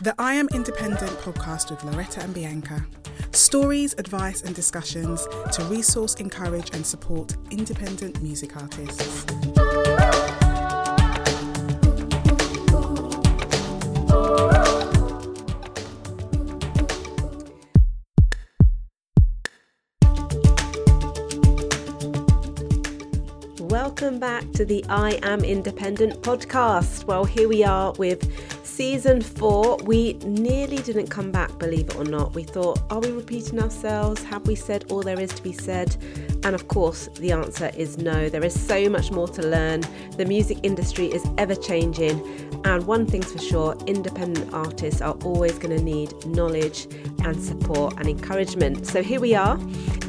The I Am Independent podcast with Loretta and Bianca. Stories, advice, and discussions to resource, encourage, and support independent music artists. Welcome back to the I Am Independent podcast. Well, here we are with season four. We nearly didn't come back, believe it or not. We thought, are we repeating ourselves? Have we said all there is to be said? And of course, the answer is no. There is so much more to learn. The music industry is ever changing. And one thing's for sure independent artists are always going to need knowledge and support and encouragement. So here we are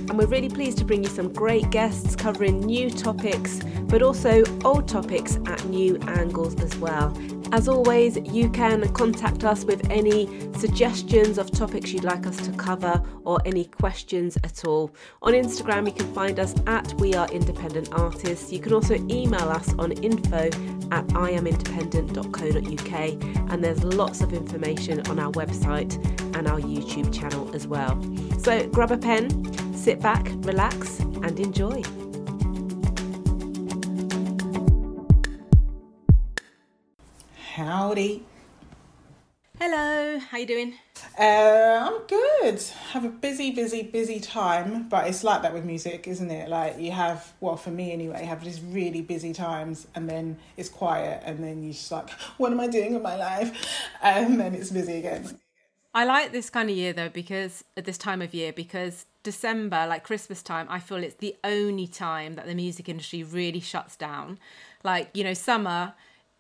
and we're really pleased to bring you some great guests covering new topics, but also old topics at new angles as well. As always, you can contact us with any suggestions of topics you'd like us to cover or any questions at all. On Instagram, you can find us at We Are Independent Artists. You can also email us on info at iamindependent.co.uk, and there's lots of information on our website and our YouTube channel as well. So grab a pen, sit back, relax, and enjoy. Howdy. Hello, how you doing? Uh, I'm good. Have a busy, busy, busy time, but it's like that with music, isn't it? Like you have, well, for me anyway, you have these really busy times, and then it's quiet, and then you're just like, what am I doing with my life? And then it's busy again. I like this kind of year though because at this time of year because December, like Christmas time, I feel it's the only time that the music industry really shuts down. Like, you know, summer,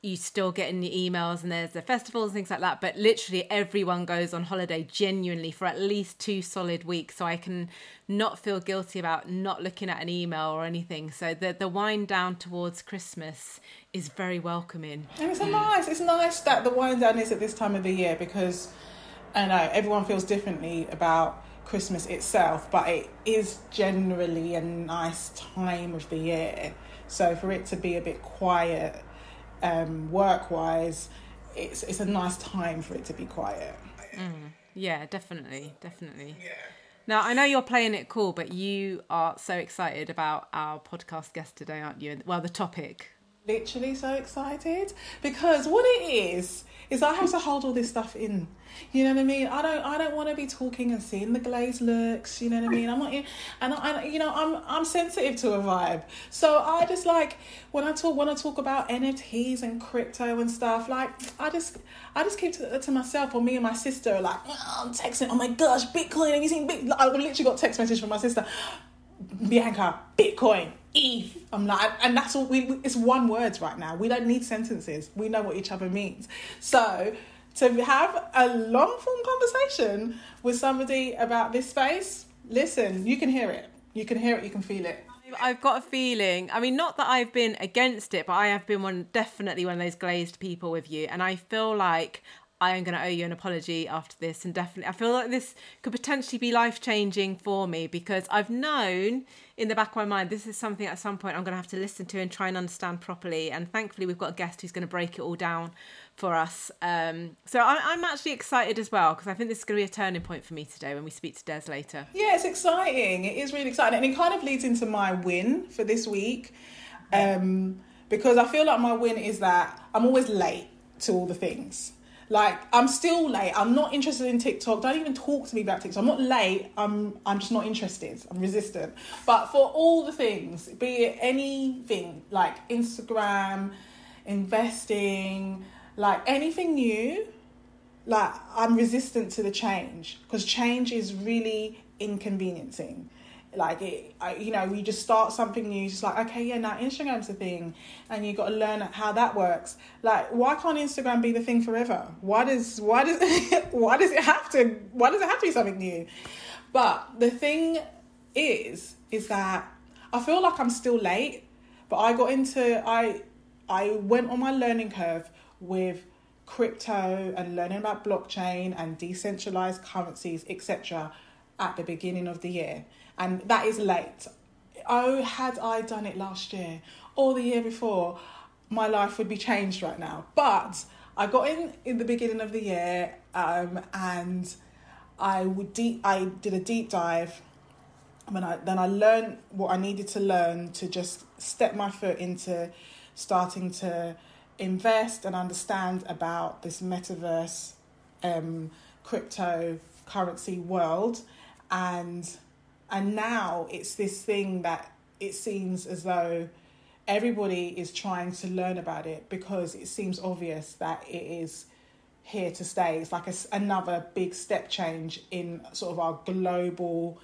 you still get in the emails and there's the festivals and things like that, but literally everyone goes on holiday genuinely for at least two solid weeks. So I can not feel guilty about not looking at an email or anything. So the the wind down towards Christmas is very welcoming. And it's nice, it's nice that the wind down is at this time of the year because I know everyone feels differently about Christmas itself, but it is generally a nice time of the year. So for it to be a bit quiet, um, work wise, it's it's a nice time for it to be quiet. Mm. Yeah, definitely, definitely. Yeah. Now I know you're playing it cool, but you are so excited about our podcast guest today, aren't you? Well, the topic. Literally so excited because what it is is I have to hold all this stuff in. You know what I mean? I don't I don't want to be talking and seeing the glazed looks. You know what I mean? I'm not, and I, you know I'm I'm sensitive to a vibe. So I just like when I talk when I talk about NFTs and crypto and stuff. Like I just I just keep to, to myself or me and my sister are like oh, I'm texting. Oh my gosh, Bitcoin! Have you seen Bit? I literally got text message from my sister. Bianca, Bitcoin, ETH. I'm like, and that's all we, it's one words right now. We don't need sentences. We know what each other means. So to have a long form conversation with somebody about this space, listen, you can hear it. You can hear it, you can feel it. I've got a feeling. I mean, not that I've been against it, but I have been one, definitely one of those glazed people with you, and I feel like I am going to owe you an apology after this. And definitely, I feel like this could potentially be life changing for me because I've known in the back of my mind this is something at some point I'm going to have to listen to and try and understand properly. And thankfully, we've got a guest who's going to break it all down for us. Um, so I, am actually excited as well because I think this is going to be a turning point for me today when we speak to Des later. Yeah, it's exciting. It is really exciting. And it kind of leads into my win for this week um, because I feel like my win is that I'm always late to all the things. Like I'm still late. I'm not interested in TikTok. Don't even talk to me about TikTok. I'm not late. I'm I'm just not interested. I'm resistant. But for all the things, be it anything like Instagram, investing, like anything new, like I'm resistant to the change because change is really inconveniencing like it I, you know you just start something new just like okay yeah now instagram's a thing and you got to learn how that works. Like why can't instagram be the thing forever? Why does why does why does it have to why does it have to be something new? But the thing is is that i feel like i'm still late but i got into i i went on my learning curve with crypto and learning about blockchain and decentralized currencies etc at the beginning of the year and that is late. Oh, had I done it last year or the year before, my life would be changed right now. But I got in in the beginning of the year, um, and I would deep. I did a deep dive. When I then I learned what I needed to learn to just step my foot into starting to invest and understand about this metaverse, um, cryptocurrency world, and and now it's this thing that it seems as though everybody is trying to learn about it because it seems obvious that it is here to stay. It's like a, another big step change in sort of our global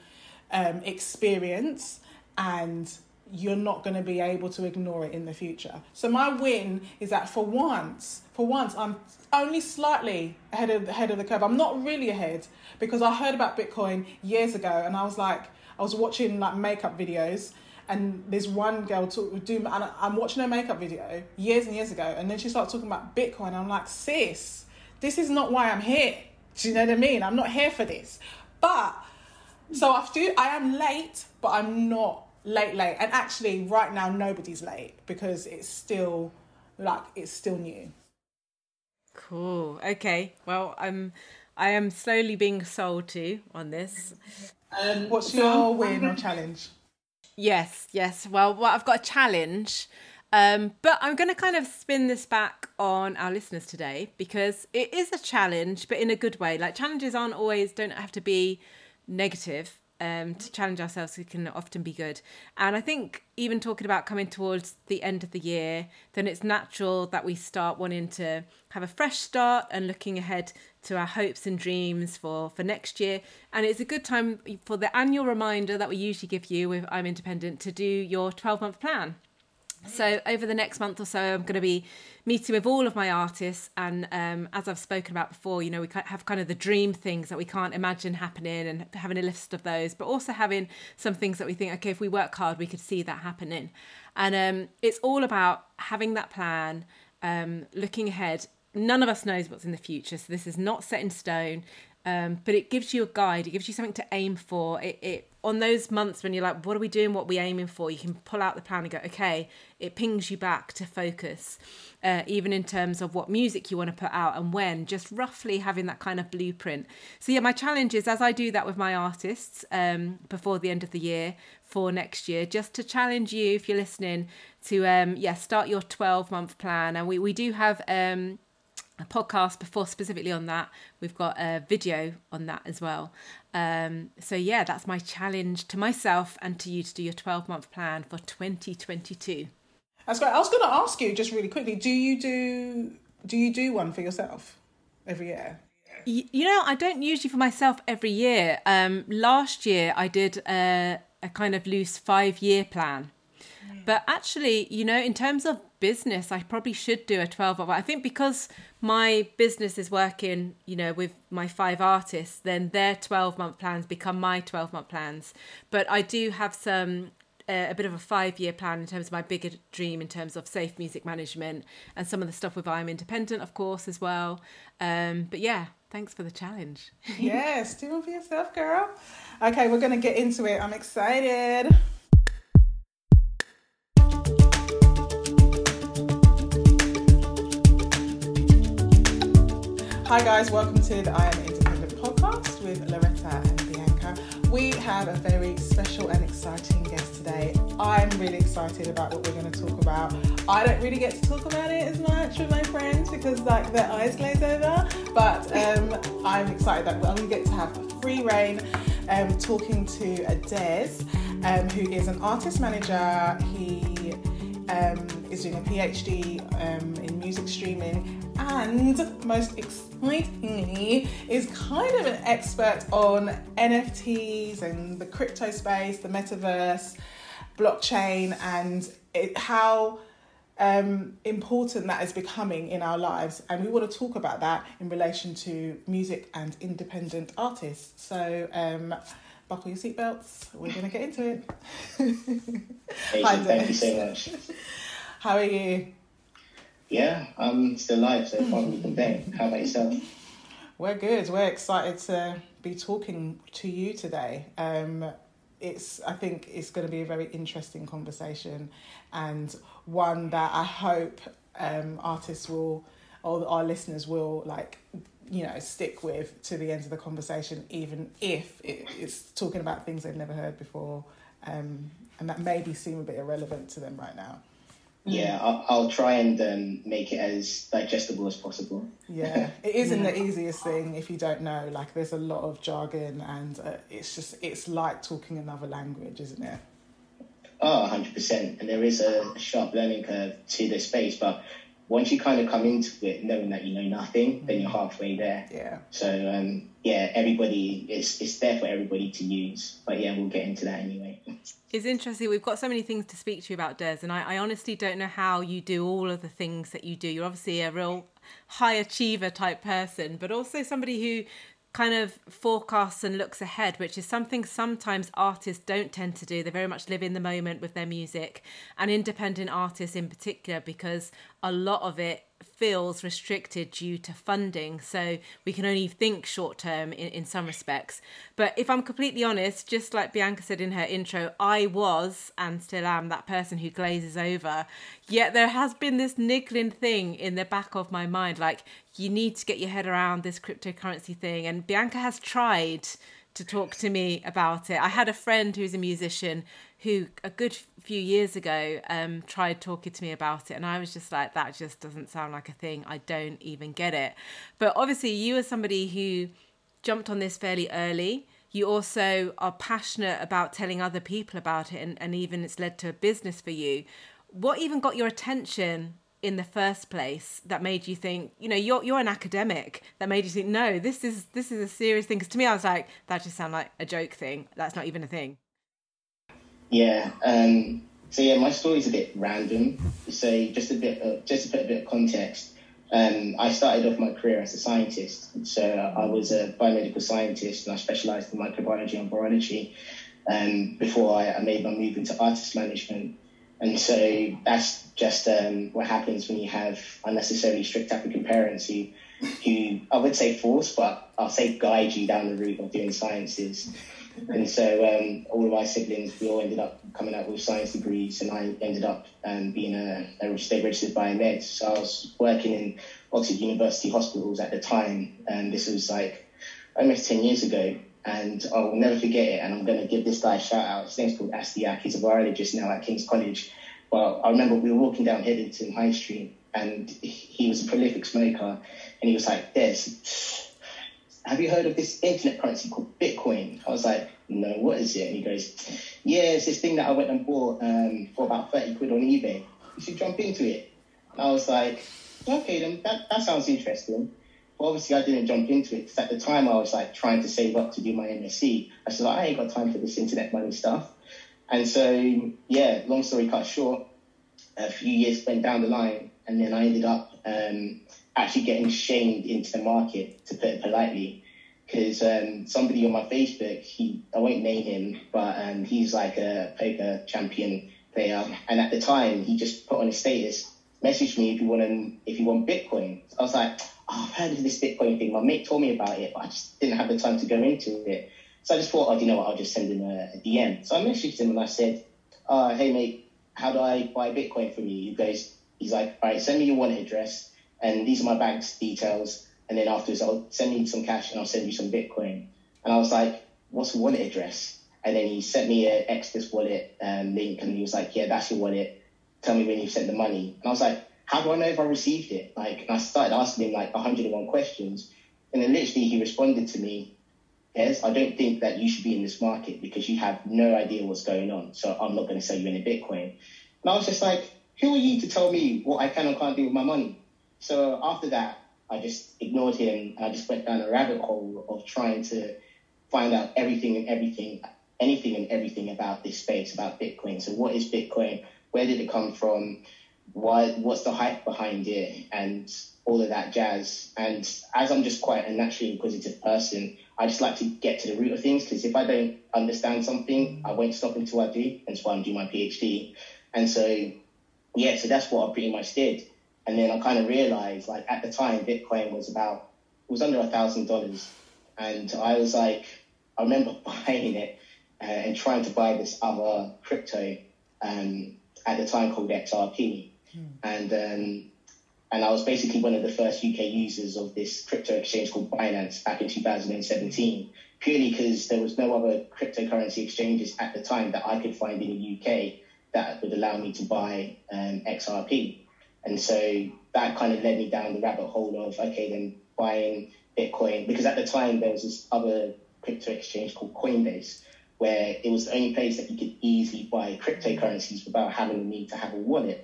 um, experience, and you're not going to be able to ignore it in the future. So my win is that for once, for once, I'm only slightly ahead of ahead of the curve. I'm not really ahead because I heard about Bitcoin years ago, and I was like, I was watching like makeup videos and there's one girl talk do and I'm watching her makeup video years and years ago, and then she started talking about Bitcoin. I'm like, sis, this is not why I'm here. Do you know what I mean? I'm not here for this. But so I do. I am late, but I'm not late late. And actually, right now, nobody's late because it's still like it's still new. Cool. Okay. Well, I'm. I am slowly being sold to on this. Um, What's your win or challenge? Yes, yes. Well, well I've got a challenge. Um, but I'm going to kind of spin this back on our listeners today because it is a challenge, but in a good way. Like challenges aren't always, don't have to be negative. Um, to challenge ourselves it can often be good. And I think even talking about coming towards the end of the year, then it's natural that we start wanting to have a fresh start and looking ahead to our hopes and dreams for, for next year. And it's a good time for the annual reminder that we usually give you with I'm Independent to do your 12 month plan. So over the next month or so, I'm going to be meeting with all of my artists, and um, as I've spoken about before, you know, we have kind of the dream things that we can't imagine happening, and having a list of those, but also having some things that we think, okay, if we work hard, we could see that happening. And um, it's all about having that plan, um, looking ahead. None of us knows what's in the future, so this is not set in stone. Um, but it gives you a guide. It gives you something to aim for. It, it on those months when you're like, what are we doing? What are we aiming for? You can pull out the plan and go, okay. It pings you back to focus, uh, even in terms of what music you want to put out and when. Just roughly having that kind of blueprint. So yeah, my challenge is as I do that with my artists um, before the end of the year for next year, just to challenge you if you're listening to um, yeah start your 12 month plan. And we we do have. Um, a podcast before specifically on that. We've got a video on that as well. Um, so yeah, that's my challenge to myself and to you to do your 12 month plan for 2022. That's great. I was going to ask you just really quickly. Do you do do you do one for yourself every year? You know, I don't usually for myself every year. Um, last year I did a, a kind of loose five year plan. But actually, you know, in terms of business, I probably should do a 12 month. I think because my business is working, you know, with my five artists, then their 12 month plans become my 12 month plans. But I do have some uh, a bit of a five year plan in terms of my bigger dream in terms of safe music management and some of the stuff with I'm Independent, of course, as well. Um, but yeah, thanks for the challenge. yes, do it for yourself, girl. Okay, we're going to get into it. I'm excited. Hi, guys, welcome to the I Am Independent podcast with Loretta and Bianca. We have a very special and exciting guest today. I'm really excited about what we're going to talk about. I don't really get to talk about it as much with my friends because, like, their eyes glaze over, but um, I'm excited that I'm going to get to have free reign um, talking to Adez, um, who is an artist manager. He um, is doing a PhD um, in music streaming and most excitingly is kind of an expert on NFTs and the crypto space, the metaverse, blockchain, and it, how um, important that is becoming in our lives. And we want to talk about that in relation to music and independent artists. So, um, buckle your seatbelts. We're going to get into it. Hi, thank you so much. How are you? Yeah, I'm still alive, so far we complain. How about yourself? We're good. We're excited to be talking to you today. Um, it's I think it's going to be a very interesting conversation and one that I hope um, artists will or our listeners will like you know stick with to the end of the conversation even if it, it's talking about things they've never heard before um, and that maybe seem a bit irrelevant to them right now Yeah, I'll, I'll try and um, make it as digestible as possible. yeah it isn't the easiest thing if you don't know like there's a lot of jargon and uh, it's just it's like talking another language isn't it Oh, 100%. And there is a sharp learning curve to this space. But once you kind of come into it knowing that you know nothing, then you're halfway there. yeah So, um, yeah, everybody, it's, it's there for everybody to use. But yeah, we'll get into that anyway. It's interesting. We've got so many things to speak to you about, Des, and I, I honestly don't know how you do all of the things that you do. You're obviously a real high achiever type person, but also somebody who kind of forecasts and looks ahead, which is something sometimes artists don't tend to do. They very much live in the moment with their music, and independent artists in particular, because a lot of it feels restricted due to funding. So we can only think short term in, in some respects. But if I'm completely honest, just like Bianca said in her intro, I was and still am that person who glazes over. Yet there has been this niggling thing in the back of my mind like, you need to get your head around this cryptocurrency thing. And Bianca has tried to talk to me about it. I had a friend who's a musician who a good few years ago um, tried talking to me about it, and I was just like, that just doesn't sound like a thing. I don't even get it. But obviously, you are somebody who jumped on this fairly early. You also are passionate about telling other people about it, and, and even it's led to a business for you. What even got your attention in the first place that made you think you know you're you're an academic that made you think no this is this is a serious thing because to me I was like that just sounds like a joke thing that's not even a thing Yeah. Um, so yeah, my story's a bit random. So just a bit, of, just to put a bit of context. Um, I started off my career as a scientist. So I was a biomedical scientist, and I specialised in microbiology and virology. Um, before I, I made my move into artist management, and so that's just um, what happens when you have unnecessarily strict African parents who, who I would say force, but I'll say guide you down the route of doing sciences. And so um, all of my siblings, we all ended up coming out with science degrees, and I ended up um, being a, a state registered biomed. So I was working in Oxford University hospitals at the time, and this was like almost 10 years ago. And I will never forget it, and I'm going to give this guy a shout out. His name's called Astiak. He's a virologist now at King's College. Well, I remember we were walking down Headington High Street, and he was a prolific smoker, and he was like, Des, have you heard of this internet currency called Bitcoin? I was like, no, what is it? And he goes, yeah, it's this thing that I went and bought um, for about 30 quid on eBay. You should jump into it. And I was like, okay, then that, that sounds interesting. But obviously I didn't jump into it because at the time I was like trying to save up to do my MSc. I said, I ain't got time for this internet money stuff. And so, yeah, long story cut short, a few years went down the line and then I ended up um, actually getting shamed into the market, to put it politely, because um, somebody on my Facebook, he I won't name him, but um, he's like a poker champion player, and at the time he just put on his status, message me if you want if you want Bitcoin. I was like, oh, I've heard of this Bitcoin thing. My mate told me about it, but I just didn't have the time to go into it. So I just thought, oh, you know what? I'll just send him a, a DM. So I messaged him and I said, uh, hey mate, how do I buy Bitcoin from you? You guys, he's like, all right, send me your wallet address and these are my bank's details. And then afterwards, I'll send me some cash and I'll send you some Bitcoin. And I was like, what's a wallet address? And then he sent me an Exodus wallet um, link and he was like, yeah, that's your wallet. Tell me when you've sent the money. And I was like, how do I know if I received it? Like, I started asking him like 101 questions. And then literally he responded to me, Yes, I don't think that you should be in this market because you have no idea what's going on. So I'm not going to sell you any Bitcoin. And I was just like, who are you to tell me what I can or can't do with my money? So after that, I just ignored him and I just went down a rabbit hole of trying to find out everything and everything, anything and everything about this space, about Bitcoin. So what is Bitcoin? Where did it come from? Why, what's the hype behind it? And all of that jazz. And as I'm just quite a naturally inquisitive person, I just like to get to the root of things because if I don't understand something, I won't stop until I do. That's why I'm doing my PhD. And so, yeah, so that's what I pretty much did. And then I kind of realized, like at the time, Bitcoin was about it was under a thousand dollars, and I was like, I remember buying it uh, and trying to buy this other crypto um, at the time called XRP, and um, and I was basically one of the first UK users of this crypto exchange called Binance back in 2017, purely because there was no other cryptocurrency exchanges at the time that I could find in the UK that would allow me to buy um, XRP. And so that kind of led me down the rabbit hole of, okay, then buying Bitcoin, because at the time there was this other crypto exchange called Coinbase, where it was the only place that you could easily buy cryptocurrencies without having the need to have a wallet.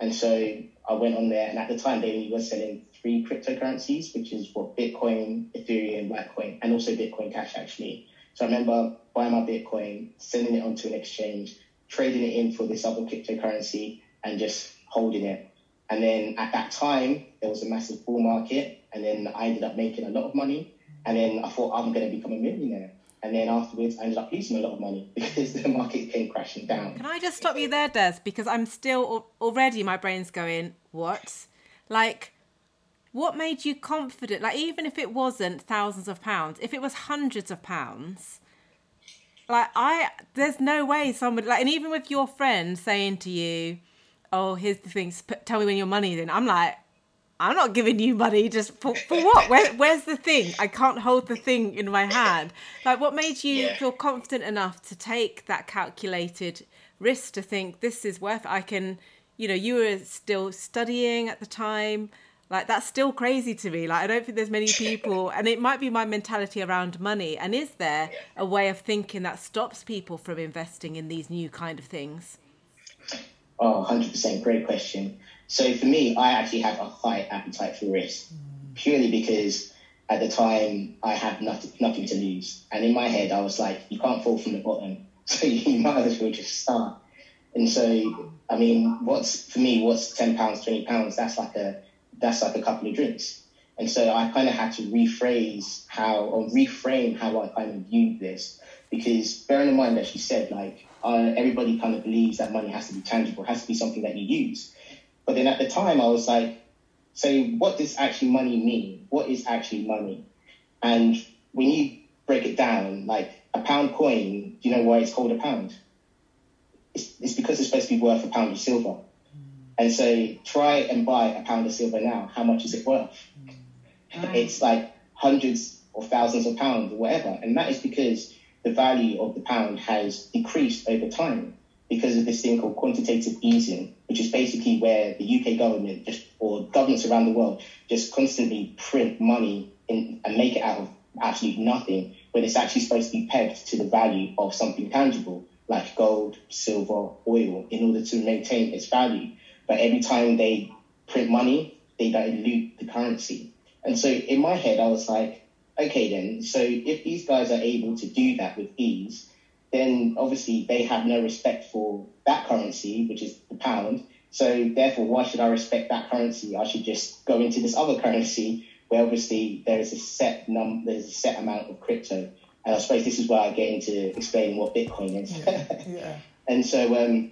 And so I went on there, and at the time they were selling three cryptocurrencies, which is what Bitcoin, Ethereum, Litecoin, and also Bitcoin Cash actually. So I remember buying my Bitcoin, sending it onto an exchange, trading it in for this other cryptocurrency, and just holding it. And then at that time, there was a massive bull market, and then I ended up making a lot of money. And then I thought I'm going to become a millionaire. And then afterwards, I ended up losing a lot of money because the market came crashing down. Can I just stop you there, Des? Because I'm still already my brain's going, what? Like, what made you confident? Like, even if it wasn't thousands of pounds, if it was hundreds of pounds, like I, there's no way somebody like, and even with your friend saying to you, "Oh, here's the things. Tell me when your money's in." I'm like, I'm not giving you money just for, for what? Where, where's the thing? I can't hold the thing in my hand. Like, what made you yeah. feel confident enough to take that calculated risk to think this is worth? It? I can, you know, you were still studying at the time. Like that's still crazy to me. Like I don't think there's many people, and it might be my mentality around money. And is there a way of thinking that stops people from investing in these new kind of things? Oh, 100%. Great question. So for me, I actually have a high appetite for risk, purely because at the time I had nothing, nothing to lose. And in my head, I was like, you can't fall from the bottom. So you might as well just start. And so, I mean, what's for me, what's ten pounds, twenty pounds? That's like a that's like a couple of drinks. And so I kind of had to rephrase how or reframe how I kind of viewed this because bearing in mind that she said like uh, everybody kind of believes that money has to be tangible, has to be something that you use. But then at the time, I was like, so what does actually money mean? What is actually money? And when you break it down, like a pound coin, do you know why it's called a pound? It's, it's because it's supposed to be worth a pound of silver. And say, try and buy a pound of silver now. How much is it worth? Mm. It's like hundreds or thousands of pounds or whatever. And that is because the value of the pound has decreased over time because of this thing called quantitative easing, which is basically where the UK government just or governments around the world just constantly print money in, and make it out of absolutely nothing when it's actually supposed to be pegged to the value of something tangible like gold, silver, oil in order to maintain its value. But every time they print money, they dilute the currency. And so in my head, I was like, okay, then, so if these guys are able to do that with ease, then obviously they have no respect for that currency, which is the pound. So therefore, why should I respect that currency? I should just go into this other currency where obviously there is a set num there's a set amount of crypto. And I suppose this is where I get into explaining what Bitcoin is. Yeah. yeah. and so um,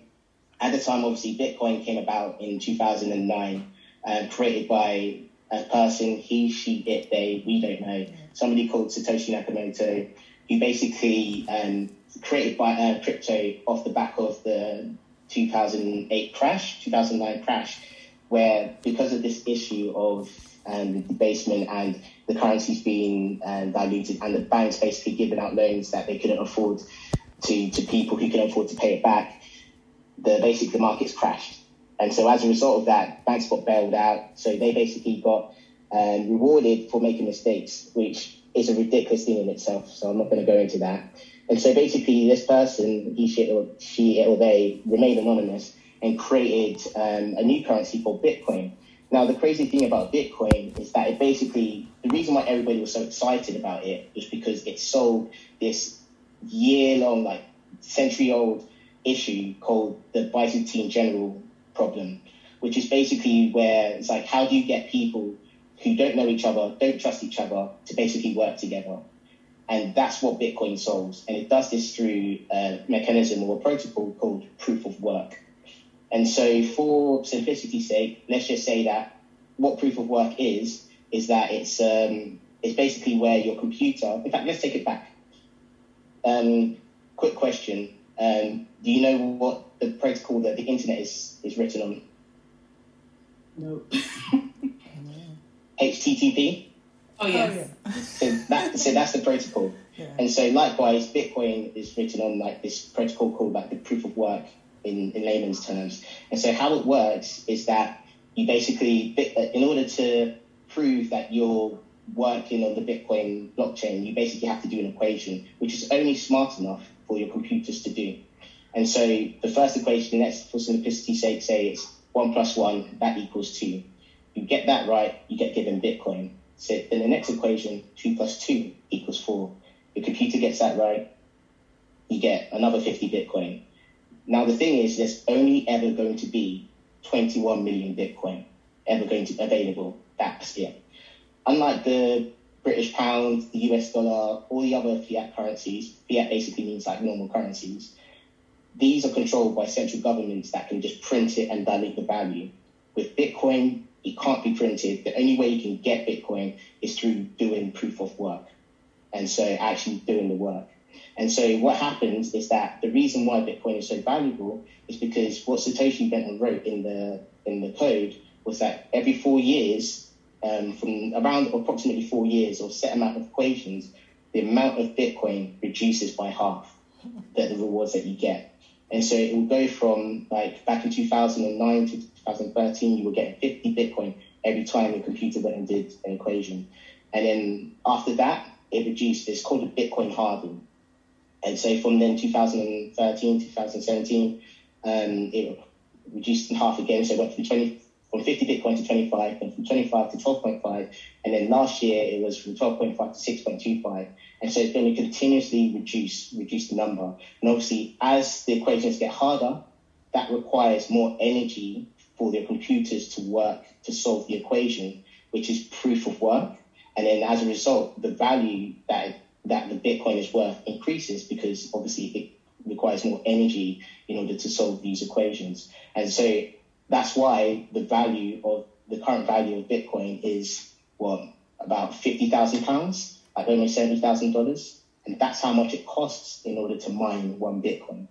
at the time, obviously, Bitcoin came about in 2009, uh, created by a person, he, she, it, they, we don't know, somebody called Satoshi Nakamoto, who basically um, created by uh, crypto off the back of the 2008 crash, 2009 crash, where because of this issue of um, debasement and the currencies being um, diluted and the banks basically giving out loans that they couldn't afford to, to people who couldn't afford to pay it back, the basic the markets crashed. And so as a result of that, banks got bailed out. So they basically got um, rewarded for making mistakes, which is a ridiculous thing in itself. So I'm not going to go into that. And so basically, this person, he, she, or she, or they, remained anonymous and created um, a new currency called Bitcoin. Now, the crazy thing about Bitcoin is that it basically, the reason why everybody was so excited about it was because it solved this year long, like century old issue called the Byzantine general problem, which is basically where it's like, how do you get people who don't know each other, don't trust each other, to basically work together? And that's what Bitcoin solves. And it does this through a mechanism or a protocol called proof of work. And so, for simplicity's sake, let's just say that what proof of work is, is that it's, um, it's basically where your computer, in fact, let's take it back. Um, quick question. Um, do you know what the protocol that the internet is, is written on? No. HTTP. Oh yeah. Oh, So that so that's the protocol. yeah. And so likewise, Bitcoin is written on like this protocol called like the proof of work in, in layman's terms. And so how it works is that you basically, uh, in order to prove that you're working on the Bitcoin blockchain, you basically have to do an equation, which is only smart enough for your computers to do. And so the first equation, let's for simplicity's sake say it's one plus one, that equals two. You get that right, you get given Bitcoin. So then the next equation, two plus two equals four. Your computer gets that right, you get another 50 Bitcoin. Now the thing is, there's only ever going to be 21 million Bitcoin ever going to be available. That's it. Unlike the British pound, the US dollar, all the other fiat currencies, fiat basically means like normal currencies. These are controlled by central governments that can just print it and dilute the value. With Bitcoin, it can't be printed. The only way you can get Bitcoin is through doing proof of work. And so actually doing the work. And so what happens is that the reason why Bitcoin is so valuable is because what Satoshi Benton wrote in the in the code was that every four years, um, from around approximately four years or set amount of equations, the amount of Bitcoin reduces by half the, the rewards that you get. And so it will go from like back in 2009 to 2013, you were get 50 Bitcoin every time your computer went and did an equation. And then after that, it reduced. It's called a Bitcoin halving. And so from then 2013, 2017, um, it reduced in half again. So it went from 20, from 50 Bitcoin to 25, and from 25 to 12.5. And then last year it was from 12.5 to 6.25. And so it's going to continuously reduce, reduce the number. And obviously, as the equations get harder, that requires more energy for the computers to work to solve the equation, which is proof of work. And then as a result, the value that that the Bitcoin is worth increases because obviously it requires more energy in order to solve these equations. And so that's why the value of the current value of Bitcoin is what about fifty thousand pounds, like almost seventy thousand dollars, and that's how much it costs in order to mine one Bitcoin.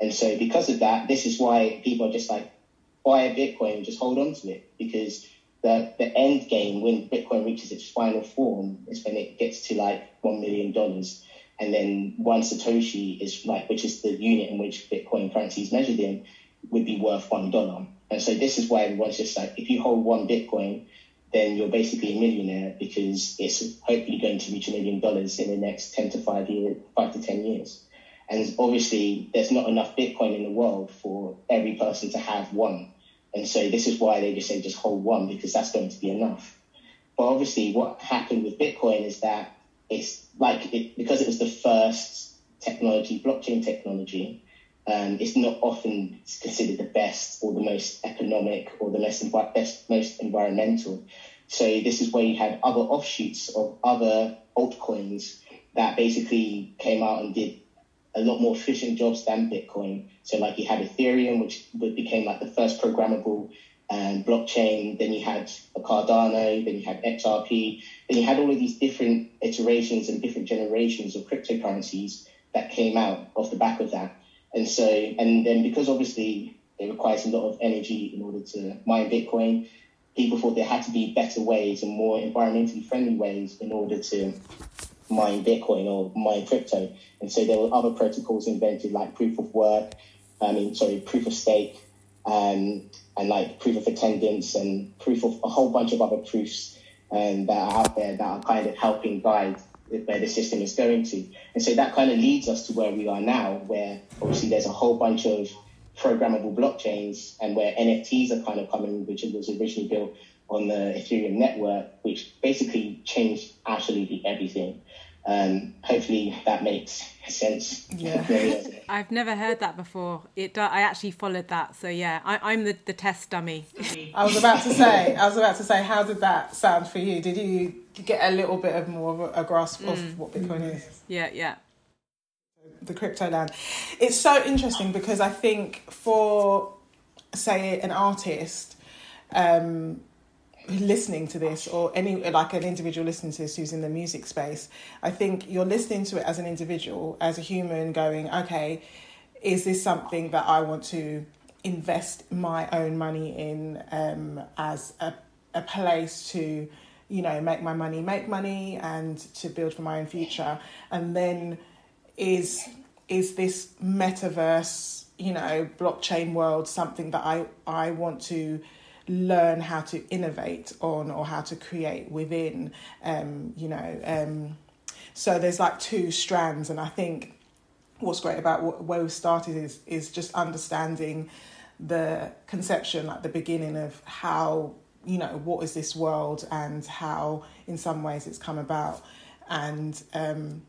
And so because of that, this is why people are just like buy a Bitcoin just hold on to it. Because the the end game when Bitcoin reaches its final form is when it gets to like one million dollars, and then one Satoshi is like which is the unit in which Bitcoin currency is measured in would be worth one dollar. And so this is why everyone's just like if you hold one Bitcoin, then you're basically a millionaire because it's hopefully going to reach a million dollars in the next ten to five years, five to ten years. And obviously, there's not enough Bitcoin in the world for every person to have one. And so this is why they just say just hold one because that's going to be enough. But obviously, what happened with Bitcoin is that it's like it, because it was the first technology, blockchain technology. Um, it's not often considered the best or the most economic or the most, best, most environmental. So this is where you had other offshoots of other altcoins that basically came out and did a lot more efficient jobs than Bitcoin. So like you had Ethereum, which became like the first programmable um, blockchain. Then you had Cardano. Then you had XRP. Then you had all of these different iterations and different generations of cryptocurrencies that came out off the back of that. And so, and then because obviously it requires a lot of energy in order to mine Bitcoin, people thought there had to be better ways and more environmentally friendly ways in order to mine Bitcoin or mine crypto. And so there were other protocols invented like proof of work, I mean, sorry, proof of stake, um, and like proof of attendance and proof of a whole bunch of other proofs um, that are out there that are kind of helping guide where the system is going to. And so that kind of leads us to where we are now, where obviously there's a whole bunch of programmable blockchains and where NFTs are kind of coming, which was originally built on the Ethereum network, which basically changed absolutely everything. Um, hopefully that makes sense. Yeah. I've never heard that before. It do- I actually followed that, so yeah, I, I'm the, the test dummy. I was about to say, I was about to say, how did that sound for you? Did you get a little bit of more of a, a grasp of what Bitcoin is? yeah, yeah. the crypto land. It's so interesting because I think for say an artist um, listening to this or any like an individual listening to this who's in the music space, I think you're listening to it as an individual, as a human, going, okay, is this something that I want to invest my own money in um, as a, a place to you know make my money make money and to build for my own future? And then is is this metaverse you know blockchain world something that i i want to learn how to innovate on or how to create within um you know um so there's like two strands and i think what's great about where we started is is just understanding the conception like the beginning of how you know what is this world and how in some ways it's come about. And um,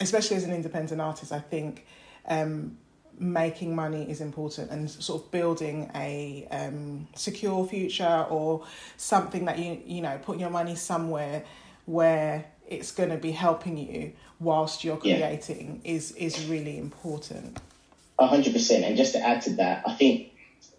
especially as an independent artist i think um, making money is important and sort of building a um, secure future or something that you you know putting your money somewhere where it's going to be helping you whilst you're creating yeah. is is really important. hundred percent. And just to add to that, I think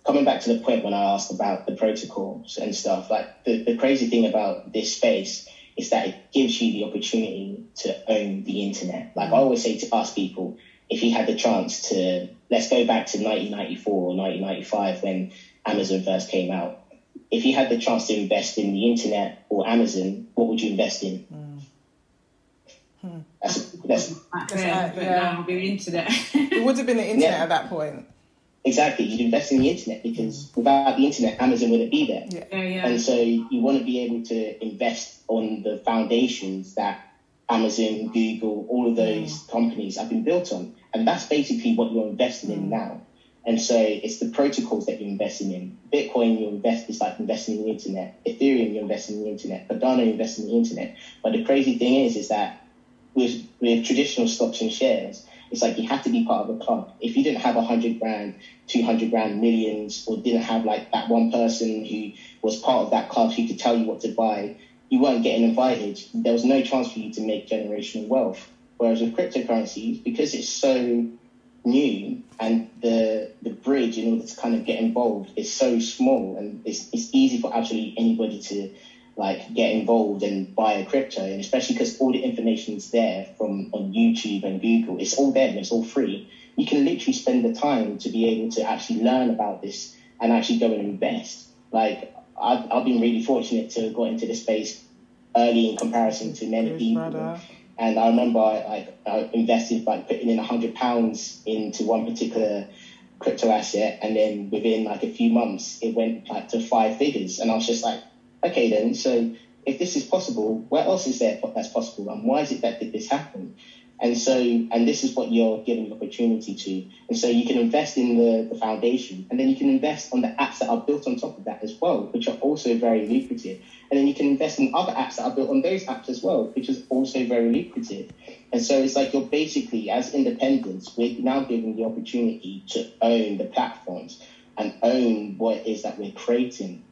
coming back to the point when I asked about the protocols and stuff, like the, the crazy thing about this space is that it gives you the opportunity to own the internet. Like I always say to ask people, if you had the chance to let's go back to 1994 or 1995 when Amazon first came out. If you had the chance to invest in the internet or Amazon, what would you invest in? Mm that's, that's, back then, but yeah. now the internet. it would have been the internet yeah. at that point. Exactly, you'd invest in the internet because without the internet, Amazon wouldn't be there. Yeah. Yeah, yeah. And so you want to be able to invest on the foundations that Amazon, Google, all of those mm. companies have been built on. And that's basically what you're investing mm. in now. And so it's the protocols that you're investing in. Bitcoin, you invest it's like investing in the internet. Ethereum, you're investing in the internet. Cardano, you're investing in the internet. But the crazy thing is, is that with with traditional stocks and shares, it's like you have to be part of a club. If you didn't have a hundred grand, two hundred grand, millions, or didn't have like that one person who was part of that club who could tell you what to buy, you weren't getting invited. There was no chance for you to make generational wealth. Whereas with cryptocurrencies, because it's so new and the the bridge in order to kind of get involved is so small and it's, it's easy for absolutely anybody to like get involved and buy a crypto, and especially because all the information is there from on YouTube and Google. It's all there and it's all free. You can literally spend the time to be able to actually learn about this and actually go and invest. Like I've, I've been really fortunate to have got into this space early in comparison to many Cheers, people. Brother. And I remember I, I, I invested by putting in a hundred pounds into one particular crypto asset, and then within like a few months, it went like to five figures, and I was just like, okay then, so if this is possible, where else is there that's possible? And why is it that did this happen? And so, and this is what you're given the opportunity to. And so you can invest in the, the foundation and then you can invest on the apps that are built on top of that as well, which are also very lucrative. And then you can invest in other apps that are built on those apps as well, which is also very lucrative. And so it's like you're basically, as independents, we're now given the opportunity to own the platforms and own what it is that we're creating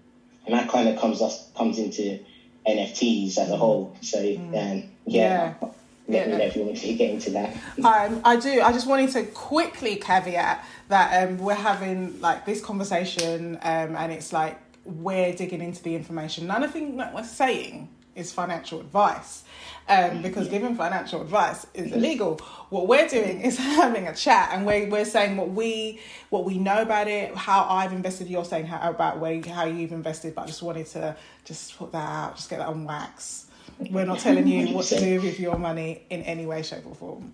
and that kind of comes us comes into NFTs as a whole. So mm. um, yeah. yeah. Let yeah. me know if you want to get into that. Um, I do. I just wanted to quickly caveat that um, we're having like this conversation, um, and it's like we're digging into the information. None of the thing that we're saying is financial advice um, because giving financial advice is illegal. What we're doing is having a chat, and we're we're saying what we what we know about it, how I've invested. You're saying how about where how you've invested, but I just wanted to just put that out, just get that on wax. We're not telling you what to do with your money in any way, shape, or form.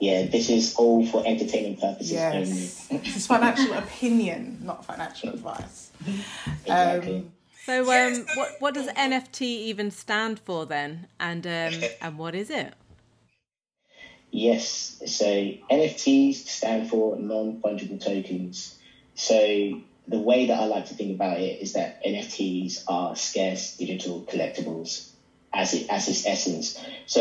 Yeah, this is all for entertainment purposes yes. only. this is financial opinion, not financial advice. Exactly. Um, so, um, what what does NFT even stand for then, and um, and what is it? Yes, so NFTs stand for non fungible tokens. So the way that I like to think about it is that NFTs are scarce digital collectibles, as it as its essence. So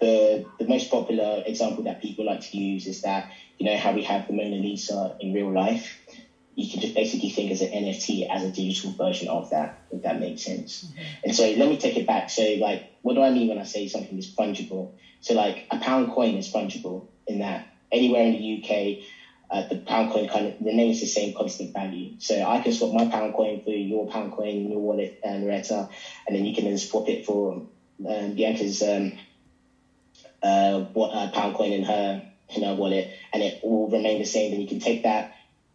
the the most popular example that people like to use is that you know how we have the Mona Lisa in real life you can just basically think as an NFT as a digital version of that, if that makes sense. Mm-hmm. And so let me take it back. So like, what do I mean when I say something is fungible? So like a pound coin is fungible in that anywhere in the UK, uh, the pound coin kind of remains the same constant value. So I can swap my pound coin for your pound coin in your wallet, and and then you can then swap it for um, Bianca's um, uh, what, uh, pound coin in her in her wallet, and it will remain the same. Then you can take that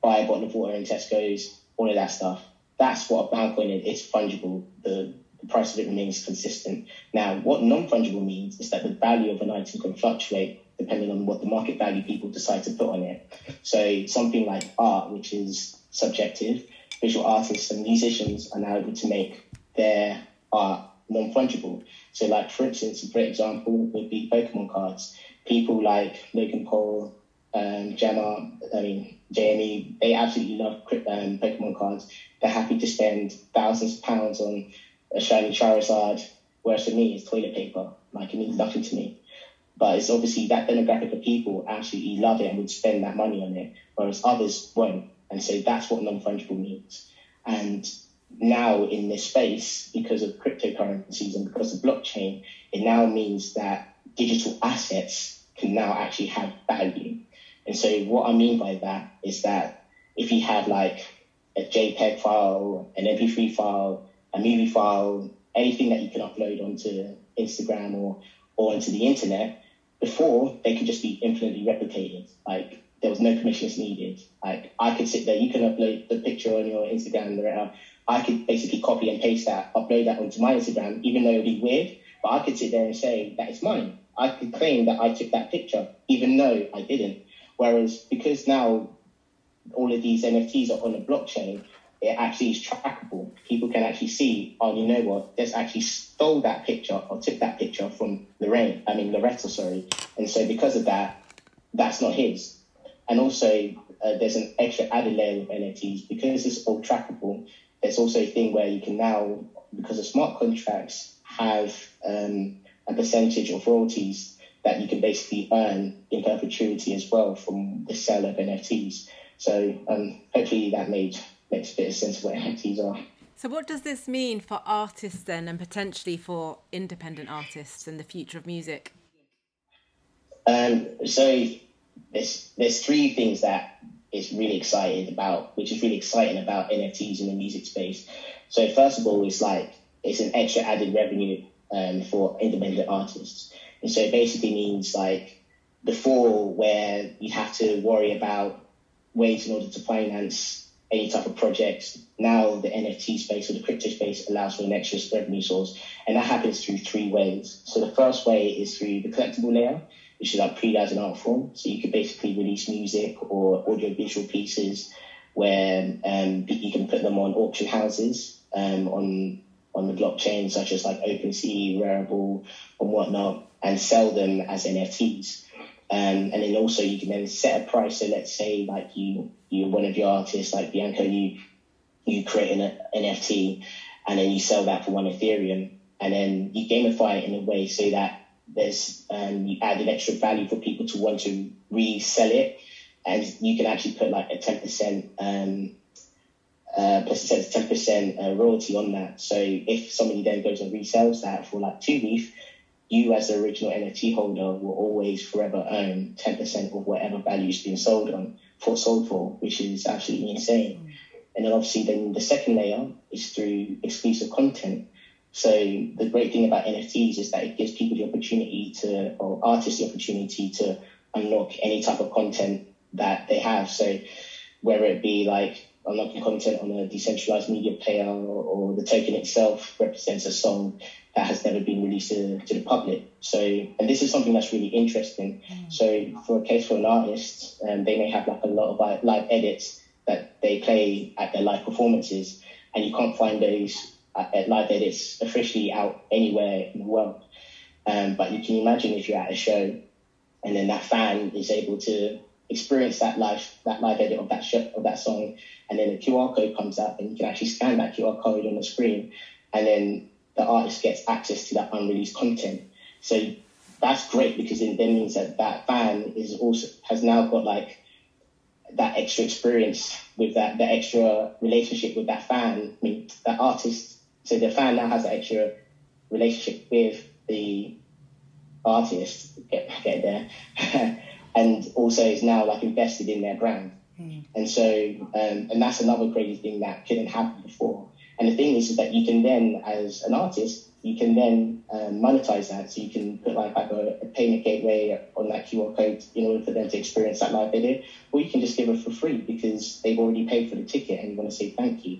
buy a bottle of water in Tesco's, all of that stuff. That's what a pound coin is. It's fungible. The, the price of it remains consistent. Now, what non-fungible means is that the value of an item can fluctuate depending on what the market value people decide to put on it. So something like art, which is subjective, visual artists and musicians are now able to make their art non-fungible. So like, for instance, a great example would be Pokemon cards. People like Logan Paul, um, Gemma, I mean, JME, they absolutely love um, Pokemon cards. They're happy to spend thousands of pounds on a shiny Charizard, whereas for me, it's toilet paper. Like, it means nothing to me. But it's obviously that demographic of people absolutely love it and would spend that money on it, whereas others won't. And so that's what non fungible means. And now in this space, because of cryptocurrencies and because of blockchain, it now means that digital assets can now actually have value. And so what I mean by that is that if you have like a JPEG file, an MP3 file, a movie file, anything that you can upload onto Instagram or, or onto the internet, before they could just be infinitely replicated. Like there was no permissions needed. Like I could sit there, you can upload the picture on your Instagram, or I could basically copy and paste that, upload that onto my Instagram, even though it'd be weird. But I could sit there and say that it's mine. I could claim that I took that picture, even though I didn't. Whereas because now all of these NFTs are on the blockchain, it actually is trackable. People can actually see, oh, you know what, this actually stole that picture or took that picture from Lorraine, I mean Loretta, sorry. And so because of that, that's not his. And also, uh, there's an extra added layer of NFTs because it's all trackable. There's also a thing where you can now, because of smart contracts, have um, a percentage of royalties that you can basically earn in perpetuity as well from the sale of NFTs. So um, hopefully that made makes a bit of sense NFTs are. So, what does this mean for artists then, and potentially for independent artists and the future of music? Um, so, there's there's three things that is really excited about, which is really exciting about NFTs in the music space. So, first of all, it's like it's an extra added revenue um, for independent artists, and so it basically means like before where you have to worry about ways in order to finance any type of projects. Now the NFT space or the crypto space allows for an extra revenue source, and that happens through three ways. So the first way is through the collectible layer, which is like pre as an art form. So you could basically release music or audio visual pieces where um, you can put them on auction houses um, on on the blockchain, such as like OpenSea, Rarible, and whatnot, and sell them as NFTs. Um, and then also you can then set a price. So let's say like you you one of your artists like Bianca, you you create an NFT and then you sell that for one Ethereum, and then you gamify it in a way so that there's um, you add an extra value for people to want to resell it, and you can actually put like a ten percent um, uh, percent ten percent uh, royalty on that. So if somebody then goes and resells that for like two ETH, you as the original NFT holder will always forever earn 10% of whatever value is being sold on for sold for, which is absolutely insane. Mm. And then obviously then the second layer is through exclusive content. So the great thing about NFTs is that it gives people the opportunity to, or artists the opportunity to unlock any type of content that they have. So whether it be like unlocking content on a decentralized media player or, or the token itself represents a song that has never been released to, to the public. So, and this is something that's really interesting. Mm. So, for a case for an artist, um, they may have like a lot of live edits that they play at their live performances, and you can't find those at live edits officially out anywhere in the world. Um, but you can imagine if you're at a show, and then that fan is able to experience that live that live edit of that of that song, and then a QR code comes up, and you can actually scan that QR code on the screen, and then the artist gets access to that unreleased content. So that's great because it then means that that fan is also has now got like that extra experience with that, the extra relationship with that fan. I mean, that artist. So the fan now has that extra relationship with the artist. Get get there, and also is now like invested in their brand. Mm. And so, um, and that's another crazy thing that couldn't happen before. And the thing is, is that you can then, as an artist, you can then um, monetize that. So you can put like, like a, a, payment gateway on that QR code in order for them to experience that live video, or you can just give it for free because they've already paid for the ticket and you want to say thank you.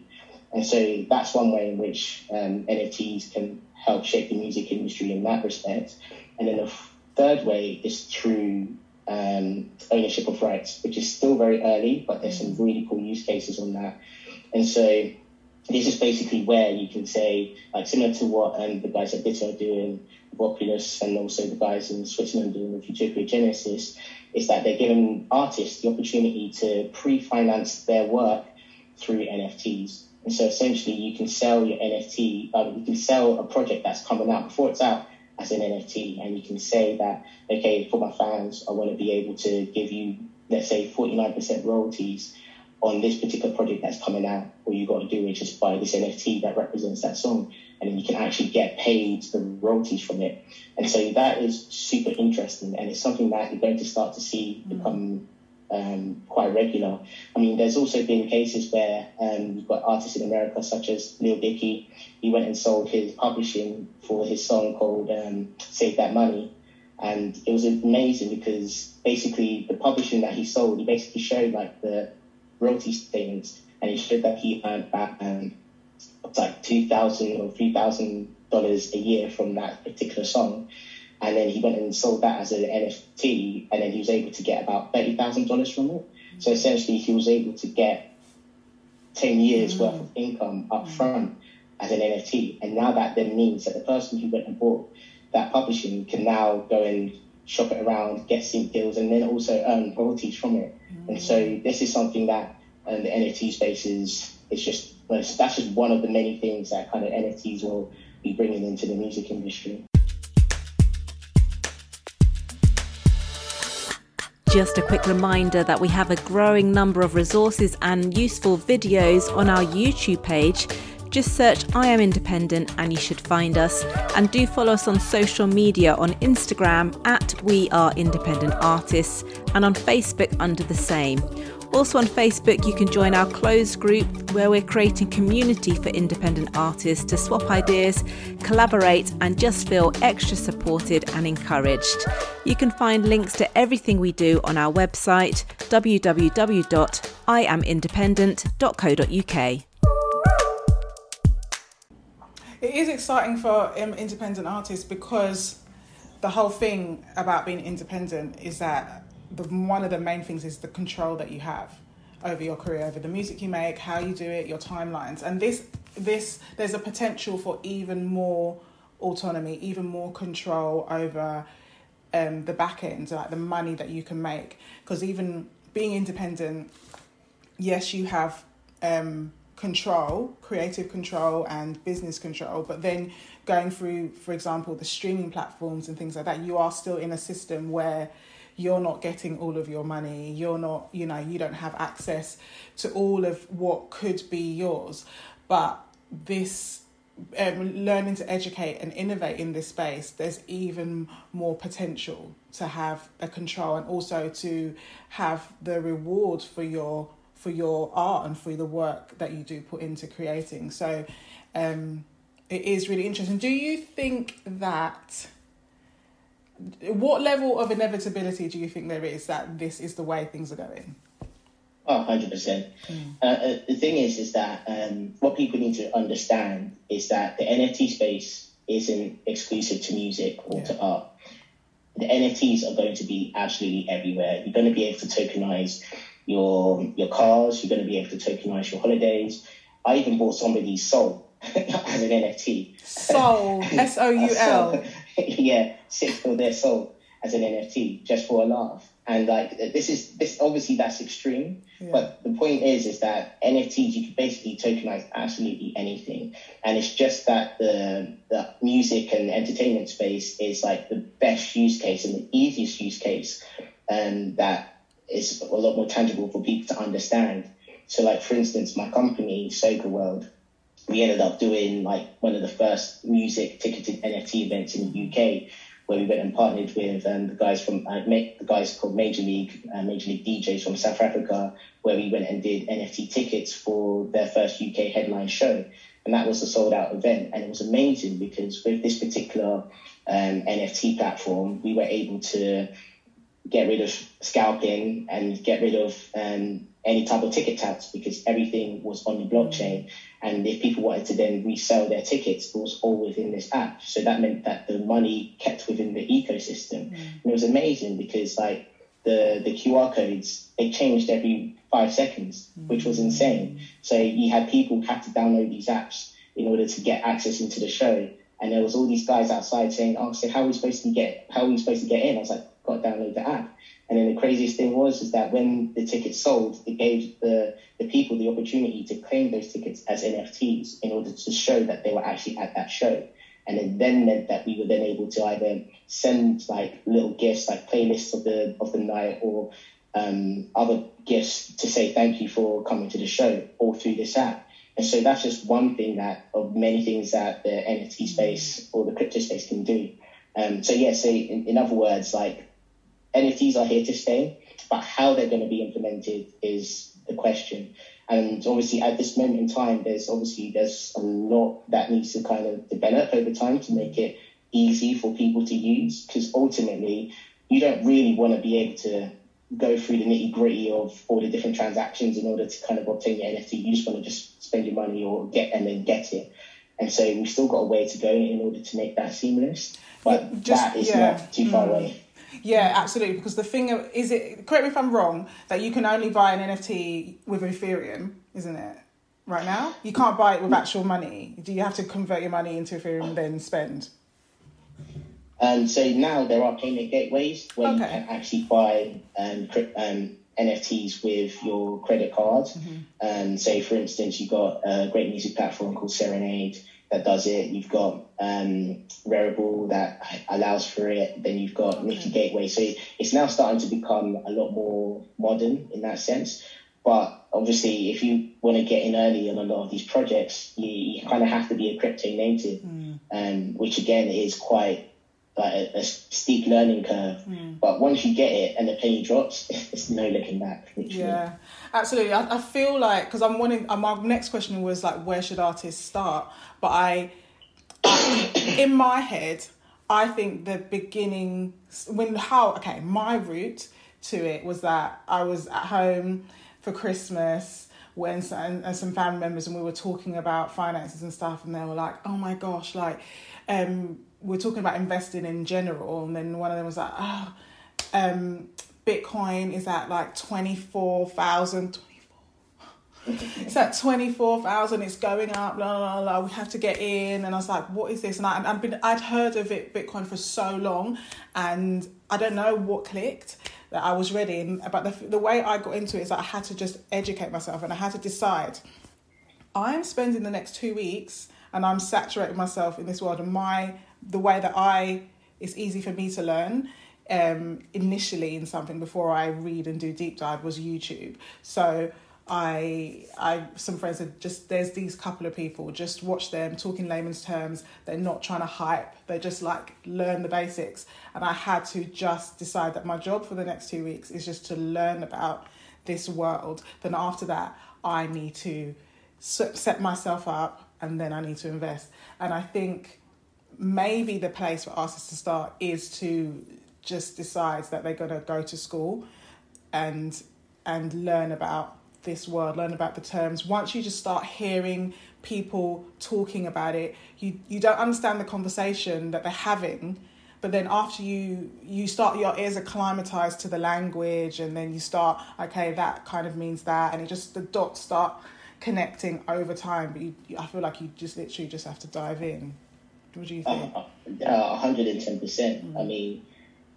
And so that's one way in which um, NFTs can help shape the music industry in that respect. And then the third way is through um, ownership of rights, which is still very early, but there's some really cool use cases on that. And so this is basically where you can say, like similar to what um, the guys at Bitter are doing, Oculus, and also the guys in Switzerland doing with Utopia Genesis, is that they're giving artists the opportunity to pre-finance their work through NFTs. And so essentially, you can sell your NFT, um, you can sell a project that's coming out before it's out as an NFT, and you can say that, okay, for my fans, I want to be able to give you, let's say, 49% royalties on this particular project that's coming out. All you got to do is just buy this NFT that represents that song, and then you can actually get paid the royalties from it. And so that is super interesting, and it's something that you're going to start to see mm. become um, quite regular. I mean, there's also been cases where um, you've got artists in America, such as Lil Dicky. He went and sold his publishing for his song called um, "Save That Money," and it was amazing because basically the publishing that he sold, he basically showed like the royalty statements, and he showed that he earned back um, like two thousand or three thousand dollars a year from that particular song and then he went and sold that as an NFT, and then he was able to get about thirty thousand dollars from it. So essentially, he was able to get ten years mm. worth of income up mm. front as an NFT, and now that then means that the person who went and bought that publishing can now go and shop it around, get sync deals, and then also earn royalties from it. Mm. And so this is something that um, the NFT space is is just that's just one of the many things that kind of NFTs will be bringing into the music industry. Just a quick reminder that we have a growing number of resources and useful videos on our YouTube page. Just search I Am Independent and you should find us. And do follow us on social media on Instagram at We Are Independent Artists and on Facebook under the same. Also on Facebook, you can join our closed group where we're creating community for independent artists to swap ideas, collaborate, and just feel extra supported and encouraged. You can find links to everything we do on our website www.iamindependent.co.uk. It is exciting for um, independent artists because the whole thing about being independent is that the one of the main things is the control that you have over your career, over the music you make, how you do it, your timelines, and this this there's a potential for even more autonomy, even more control over um, the back end, like the money that you can make. Because even being independent, yes, you have um, control, creative control, and business control, but then going through, for example, the streaming platforms and things like that, you are still in a system where you're not getting all of your money you're not you know you don't have access to all of what could be yours. But this um, learning to educate and innovate in this space there's even more potential to have a control and also to have the reward for your for your art and for the work that you do put into creating. So um it is really interesting. Do you think that what level of inevitability do you think there is that this is the way things are going? Oh, 100%. Mm. Uh, uh, the thing is, is that um, what people need to understand is that the NFT space isn't exclusive to music or yeah. to art. The NFTs are going to be absolutely everywhere. You're going to be able to tokenize your your cars. You're going to be able to tokenize your holidays. I even bought somebody's soul as an NFT. Soul, S O U L. yeah, sit for their soul as an NFT just for a laugh. And like this is this obviously that's extreme, yeah. but the point is is that NFTs you can basically tokenize absolutely anything, and it's just that the the music and entertainment space is like the best use case and the easiest use case, um, that is a lot more tangible for people to understand. So like for instance, my company Sober World, we ended up doing like one of the first music ticketed NFT events in the UK, where we went and partnered with um, the guys from I uh, the guys called Major League, uh, Major League DJs from South Africa, where we went and did NFT tickets for their first UK headline show. and that was a sold out event. And it was amazing because with this particular um, NFT platform, we were able to get rid of scalping and get rid of um, any type of ticket tax because everything was on the blockchain. And if people wanted to then resell their tickets, it was all within this app. So that meant that the money kept within the ecosystem. Mm. And it was amazing because like the, the QR codes, they changed every five seconds, mm. which was insane. So you had people have to download these apps in order to get access into the show. And there was all these guys outside saying, "Oh, so how are we supposed to get? How are we supposed to get in?" I was like, "Got download the app." And then the craziest thing was is that when the tickets sold, it gave the, the people the opportunity to claim those tickets as NFTs in order to show that they were actually at that show. And it then meant that we were then able to either send like little gifts, like playlists of the of the night, or um, other gifts to say thank you for coming to the show, all through this app. And so that's just one thing that of many things that the NFT space or the crypto space can do. Um, so yeah, so in, in other words, like NFTs are here to stay, but how they're going to be implemented is the question. And obviously, at this moment in time, there's obviously there's a lot that needs to kind of develop over time to make it easy for people to use. Because ultimately, you don't really want to be able to go through the nitty gritty of all the different transactions in order to kind of obtain your NFT. You just want to just spend your money or get and then get it. And so we've still got a way to go in order to make that seamless. But just, that is yeah. not too far mm. away. Yeah, absolutely. Because the thing is, it correct me if I'm wrong, that you can only buy an NFT with Ethereum, isn't it? Right now, you can't buy it with actual money. Do you have to convert your money into Ethereum and then spend? Um, so now there are payment gateways where okay. you can actually buy um, um, NFTs with your credit card. Mm-hmm. Um, say, for instance, you've got a great music platform called Serenade that does it. You've got um, Rarible that allows for it. Then you've got. Nifty Gateway. So it's now starting to become a lot more modern in that sense. But obviously, if you want to get in early on a lot of these projects, you, you kind of have to be a crypto native, mm. um, which again is quite like a, a steep learning curve. Mm. But once you get it and the penny drops, it's no looking back. Literally. Yeah, absolutely. I, I feel like because I'm wanting. Uh, my next question was like, where should artists start? But I, I in my head, I think the beginning when how okay my route to it was that I was at home for Christmas when some, and some family members and we were talking about finances and stuff and they were like oh my gosh like um we're talking about investing in general, and then one of them was like, oh, um, Bitcoin is at like 24,000. it's at 24,000, it's going up, blah, blah, blah, we have to get in. And I was like, what is this? And I, I'd, been, I'd heard of it, Bitcoin for so long, and I don't know what clicked that I was ready. But the, the way I got into it is that I had to just educate myself and I had to decide I'm spending the next two weeks and I'm saturating myself in this world, and my the way that I it's easy for me to learn um, initially in something before I read and do deep dive was YouTube. So I I some friends said just there's these couple of people just watch them talking layman's terms. They're not trying to hype. They just like learn the basics. And I had to just decide that my job for the next two weeks is just to learn about this world. Then after that, I need to set myself up and then I need to invest. And I think maybe the place for artists to start is to just decide that they're going to go to school and and learn about this world learn about the terms. Once you just start hearing people talking about it you you don't understand the conversation that they're having but then after you you start your ears acclimatized to the language and then you start okay that kind of means that and it just the dots start connecting over time but you, i feel like you just literally just have to dive in what do you think? Uh, 110%. Mm. I mean,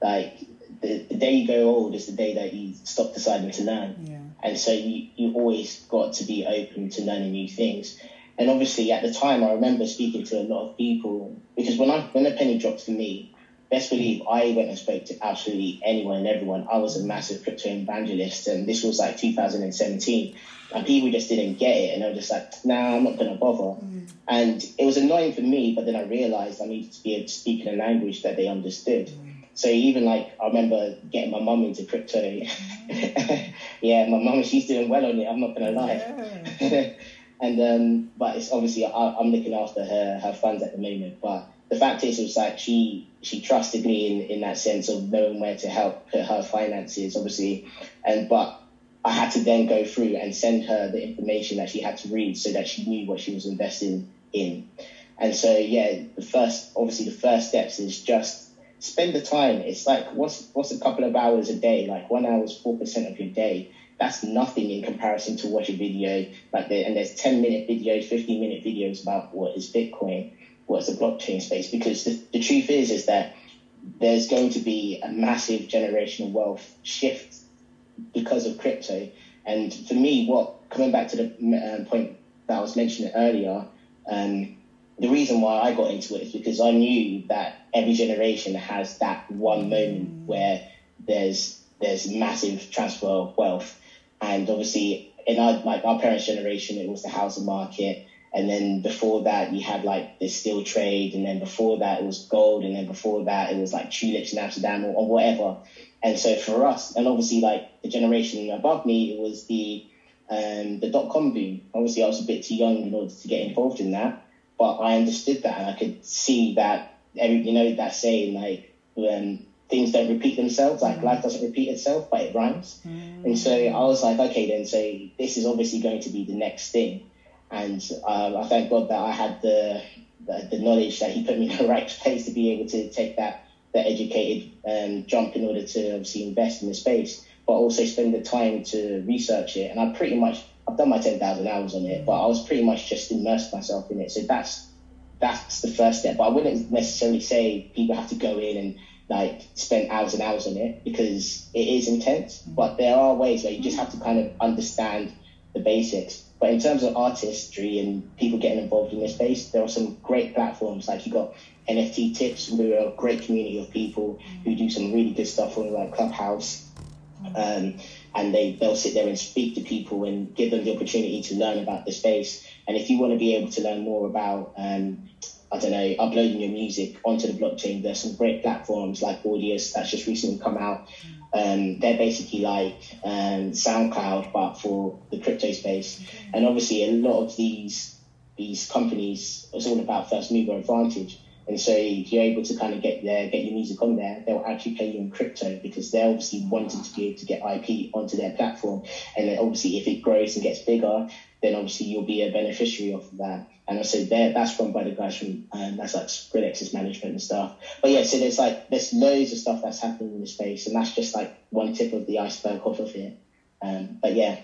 like, the, the day you go old is the day that you stop deciding to learn. Yeah. And so you, you always got to be open to learning new things. And obviously, at the time, I remember speaking to a lot of people because when I when the penny dropped for me, best believe I went and spoke to absolutely anyone and everyone. I was a massive crypto evangelist, and this was like 2017 and people just didn't get it, and they were just like, "Nah, I'm not gonna bother." Mm. And it was annoying for me, but then I realized I needed to be able to speak in a language that they understood. Mm. So even like I remember getting my mum into crypto. yeah, my mum she's doing well on it. I'm not gonna lie. Yeah. And um, but it's obviously I, I'm looking after her her funds at the moment. But the fact is, was like she she trusted me in in that sense of knowing where to help her finances, obviously. And but I had to then go through and send her the information that she had to read so that she knew what she was investing in. And so yeah, the first obviously the first steps is just spend the time. It's like what's what's a couple of hours a day? Like one hour is four percent of your day that's nothing in comparison to watch a video like the, and there's 10 minute videos 15 minute videos about what is bitcoin what's the blockchain space because the, the truth is is that there's going to be a massive generational wealth shift because of crypto and for me what coming back to the uh, point that i was mentioning earlier um, the reason why i got into it is because i knew that every generation has that one moment where there's there's massive transfer of wealth and obviously, in our like our parents' generation, it was the housing market. And then before that, you had like the steel trade, and then before that, it was gold, and then before that, it was like tulips in Amsterdam or, or whatever. And so for us, and obviously like the generation above me, it was the um, the dot com boom. Obviously, I was a bit too young in order to get involved in that, but I understood that, and I could see that every you know that saying like when things don't repeat themselves. Like life doesn't repeat itself, but it rhymes. Mm. And so I was like, okay, then so this is obviously going to be the next thing. And um, I thank God that I had the, the, the knowledge that He put me in the right place to be able to take that that educated um, jump in order to obviously invest in the space, but also spend the time to research it. And I pretty much I've done my ten thousand hours on it, but I was pretty much just immersed myself in it. So that's that's the first step. But I wouldn't necessarily say people have to go in and like spend hours and hours on it because it is intense. Mm. But there are ways where you just have to kind of understand the basics. But in terms of artistry and people getting involved in this space, there are some great platforms. Like you got NFT Tips, we're a great community of people who do some really good stuff on like Clubhouse. Um, and they, they'll sit there and speak to people and give them the opportunity to learn about the space. And if you want to be able to learn more about um, I don't know, uploading your music onto the blockchain. There's some great platforms like Audius that's just recently come out. Um, they're basically like um, SoundCloud, but for the crypto space. And obviously, a lot of these these companies, it's all about first mover advantage. And so if you're able to kind of get there, get your music on there, they'll actually pay you in crypto because they're obviously wanting to be able to get IP onto their platform. And then obviously if it grows and gets bigger, then obviously you'll be a beneficiary of that. And said there, that's run by the guys from, um, that's like Skrillex's management and stuff. But yeah, so there's like, there's loads of stuff that's happening in the space, and that's just like one tip of the iceberg off of it. Um, but yeah,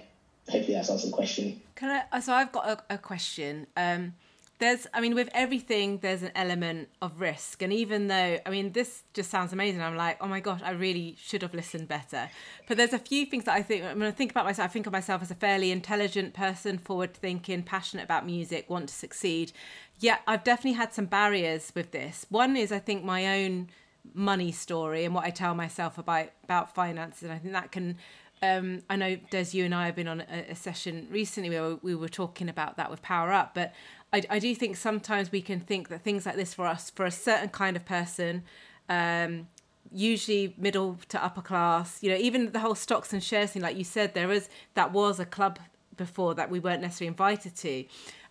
hopefully that's answered the question. Can I, so I've got a, a question. Um, there's i mean with everything there's an element of risk. And even though i mean this just sounds amazing i'm like oh my gosh i really should have listened better. But there's a few things that i think when i think about myself i think of myself as a fairly intelligent person forward thinking passionate about music want to succeed. Yeah i've definitely had some barriers with this. One is i think my own money story and what i tell myself about about finances. And i think that can um, I know Des, you and I have been on a, a, session recently where we were talking about that with Power Up, but I, I do think sometimes we can think that things like this for us, for a certain kind of person, um, usually middle to upper class, you know, even the whole stocks and shares thing, like you said, there is that was a club before that we weren't necessarily invited to.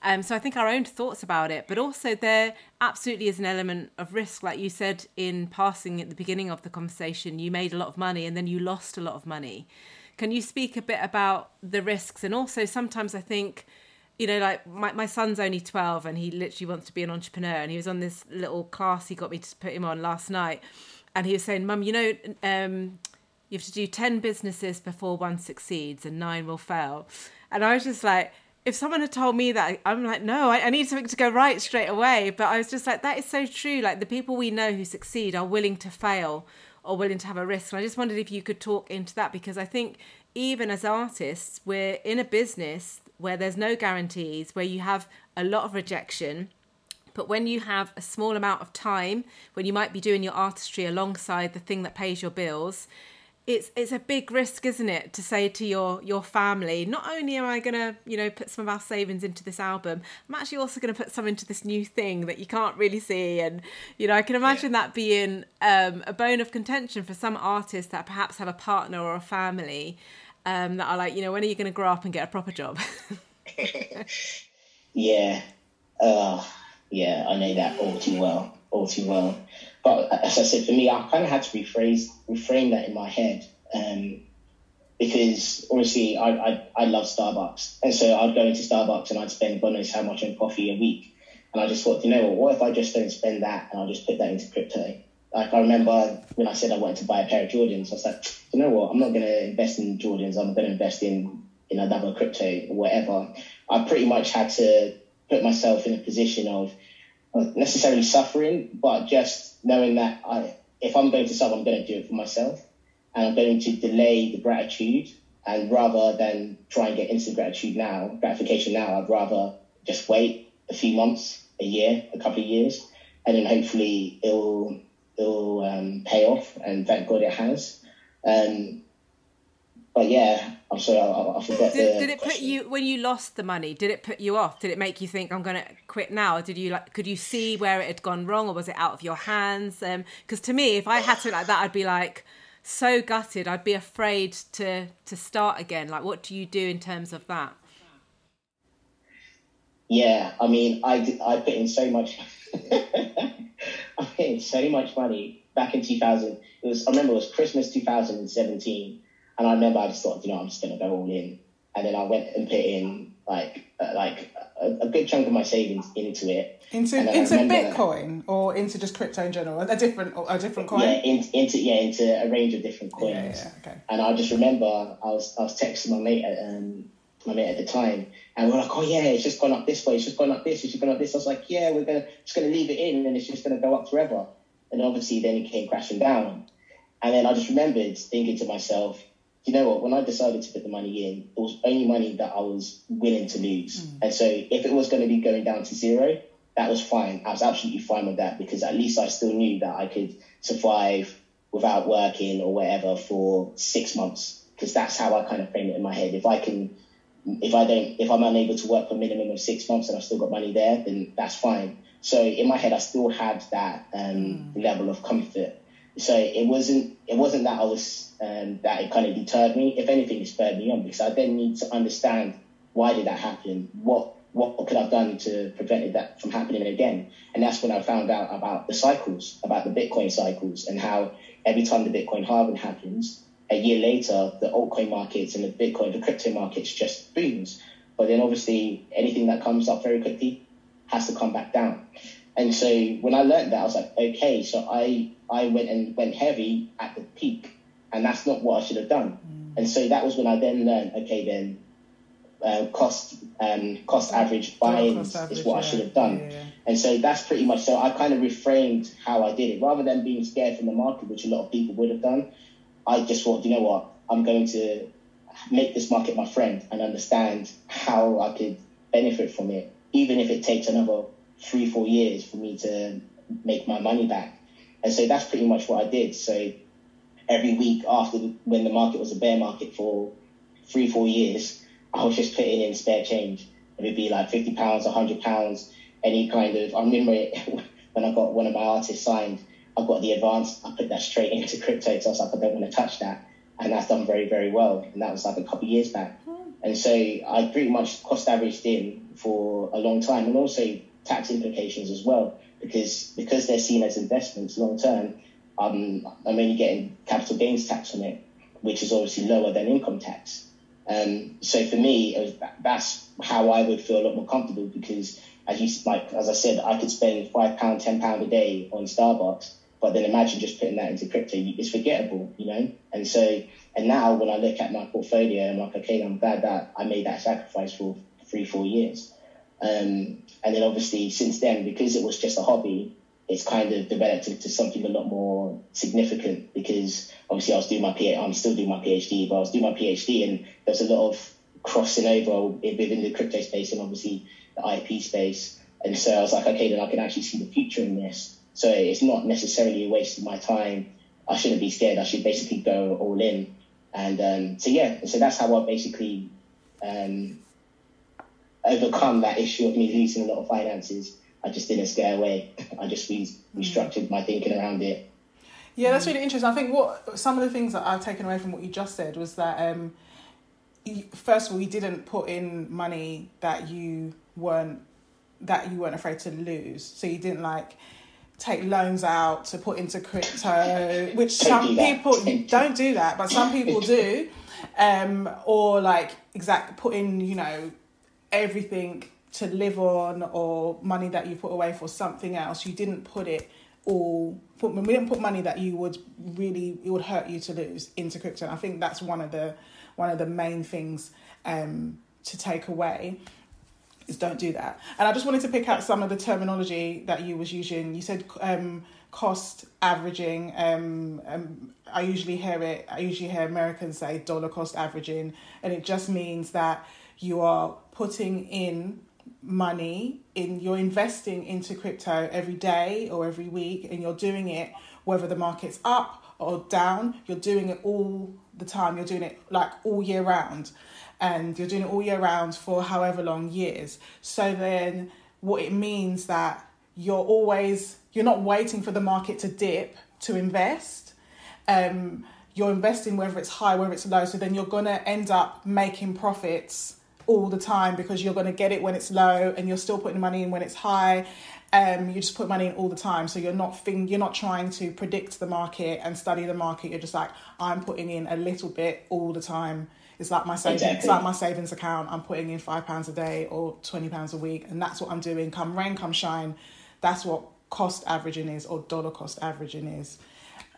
Um, so I think our own thoughts about it, but also there absolutely is an element of risk. Like you said in passing at the beginning of the conversation, you made a lot of money and then you lost a lot of money. Can you speak a bit about the risks? And also sometimes I think you know, like my, my son's only 12 and he literally wants to be an entrepreneur. And he was on this little class he got me to put him on last night. And he was saying, Mum, you know, um, you have to do 10 businesses before one succeeds and nine will fail. And I was just like, if someone had told me that, I'm like, no, I, I need something to go right straight away. But I was just like, that is so true. Like the people we know who succeed are willing to fail or willing to have a risk. And I just wondered if you could talk into that because I think even as artists, we're in a business where there's no guarantees, where you have a lot of rejection. But when you have a small amount of time, when you might be doing your artistry alongside the thing that pays your bills, it's it's a big risk, isn't it, to say to your your family, not only am I gonna, you know, put some of our savings into this album, I'm actually also gonna put some into this new thing that you can't really see. And, you know, I can imagine yeah. that being um, a bone of contention for some artists that perhaps have a partner or a family um, that are like, you know, when are you going to grow up and get a proper job? Yeah. Uh, yeah, I know that all too well. All too well. But as I said, for me, I kind of had to rephrase, reframe that in my head. Um, because obviously I, I, I love Starbucks. And so I'd go into Starbucks and I'd spend God knows how much on coffee a week. And I just thought, you know what, what if I just don't spend that and I'll just put that into crypto? Like I remember when I said I wanted to buy a pair of Jordans, I was like, you know what, I'm not going to invest in Jordans. I'm going to invest in, in another crypto or whatever. I pretty much had to put myself in a position of necessarily suffering, but just knowing that I, if I'm going to suffer, I'm going to do it for myself and I'm going to delay the gratitude. And rather than try and get instant gratitude now, gratification now, I'd rather just wait a few months, a year, a couple of years, and then hopefully it'll it'll um, pay off. And thank God it has. Um, but yeah, I'm sorry, I, I forgot. Did, did it put you when you lost the money? Did it put you off? Did it make you think I'm going to quit now? Did you like? Could you see where it had gone wrong, or was it out of your hands? Because um, to me, if I had something like that, I'd be like so gutted. I'd be afraid to to start again. Like, what do you do in terms of that? Yeah, I mean, I I put in so much. I in so much money back in 2000. It was I remember it was Christmas 2017, and I remember I just thought, you know, I'm just gonna go all in, and then I went and put in like uh, like a, a, good chunk of my savings into it. Into into Bitcoin or into just crypto in general, a different a different coin. Yeah, in, into yeah into a range of different coins. Yeah, yeah, okay. And I just remember I was I was texting my mate at um, my mate at the time, and we are like, oh yeah, it's just gone up this way, it's just gone up this, it's just gone up this. I was like, yeah, we're gonna just gonna leave it in, and it's just gonna go up forever. And obviously, then it came crashing down. And then I just remembered thinking to myself, you know what? When I decided to put the money in, it was only money that I was willing to lose. Mm. And so if it was going to be going down to zero, that was fine. I was absolutely fine with that because at least I still knew that I could survive without working or whatever for six months. Because that's how I kind of frame it in my head. If I can, if I don't, if I'm unable to work for a minimum of six months and I've still got money there, then that's fine. So in my head, I still had that um, mm. level of comfort. So it wasn't, it wasn't that I was um, that it kind of deterred me. If anything, it spurred me on because I then need to understand why did that happen? What what could I've done to prevent that from happening again? And that's when I found out about the cycles, about the Bitcoin cycles, and how every time the Bitcoin halving happens, a year later, the altcoin markets and the Bitcoin, the crypto markets just booms. But then obviously anything that comes up very quickly has to come back down. And so when I learned that, I was like, okay, so I, I went and went heavy at the peak and that's not what I should have done. Mm. And so that was when I then learned, okay, then uh, cost um, cost average buying is what yeah. I should have done. Yeah, yeah. And so that's pretty much so I kind of reframed how I did it rather than being scared from the market, which a lot of people would have done. I just thought, you know what, I'm going to make this market my friend and understand how I could benefit from it, even if it takes another three, four years for me to make my money back. And so that's pretty much what I did. So every week after when the market was a bear market for three, four years, I was just putting in spare change. It would be like fifty pounds, hundred pounds, any kind of. I remember it when I got one of my artists signed. I got the advance. I put that straight into crypto. So I was like, I don't want to touch that, and that's done very, very well. And that was like a couple of years back. And so I pretty much cost averaged in for a long time, and also tax implications as well, because because they're seen as investments long term I'm, I'm only getting capital gains tax on it, which is obviously lower than income tax. Um, so for me, was, that's how I would feel a lot more comfortable because, as you like, as I said, I could spend five pound, ten pound a day on Starbucks, but then imagine just putting that into crypto, it's forgettable, you know. And so, and now when I look at my portfolio, I'm like, okay, I'm glad that I made that sacrifice for three, four years. Um, and then obviously since then, because it was just a hobby, it's kind of developed into something a lot more significant because obviously I was doing my PhD, I'm still doing my PhD, but I was doing my PhD and there's a lot of crossing over within the crypto space and obviously the IP space. And so I was like, okay, then I can actually see the future in this. So it's not necessarily a waste of my time. I shouldn't be scared. I should basically go all in. And um, so yeah, so that's how I basically um, overcome that issue of me losing a lot of finances I just didn't scare away. I just re- restructured my thinking around it. Yeah, that's really interesting. I think what some of the things that I've taken away from what you just said was that um, first of all, you didn't put in money that you weren't that you weren't afraid to lose. So you didn't like take loans out to put into crypto, which some people don't do that, but some people do. Um, or like exact put in, you know, everything to live on or money that you put away for something else. You didn't put it all put we didn't put money that you would really it would hurt you to lose into crypto. And I think that's one of the one of the main things um, to take away is don't do that. And I just wanted to pick out some of the terminology that you was using. You said um, cost averaging. Um, um, I usually hear it. I usually hear Americans say dollar cost averaging, and it just means that you are putting in money in you're investing into crypto every day or every week and you're doing it whether the market's up or down you're doing it all the time you're doing it like all year round and you're doing it all year round for however long years. So then what it means that you're always you're not waiting for the market to dip to invest. Um you're investing whether it's high whether it's low. So then you're to end up making profits all the time because you're to get it when it's low and you're still putting money in when it's high. Um, you just put money in all the time. So you're not think, you're not trying to predict the market and study the market. You're just like i'm putting in a little bit all the time it's like my savings exactly. it's like my savings account i'm putting in five pounds a day or 20 pounds a week and that's what i'm doing come rain come shine that's what cost averaging is or dollar cost averaging is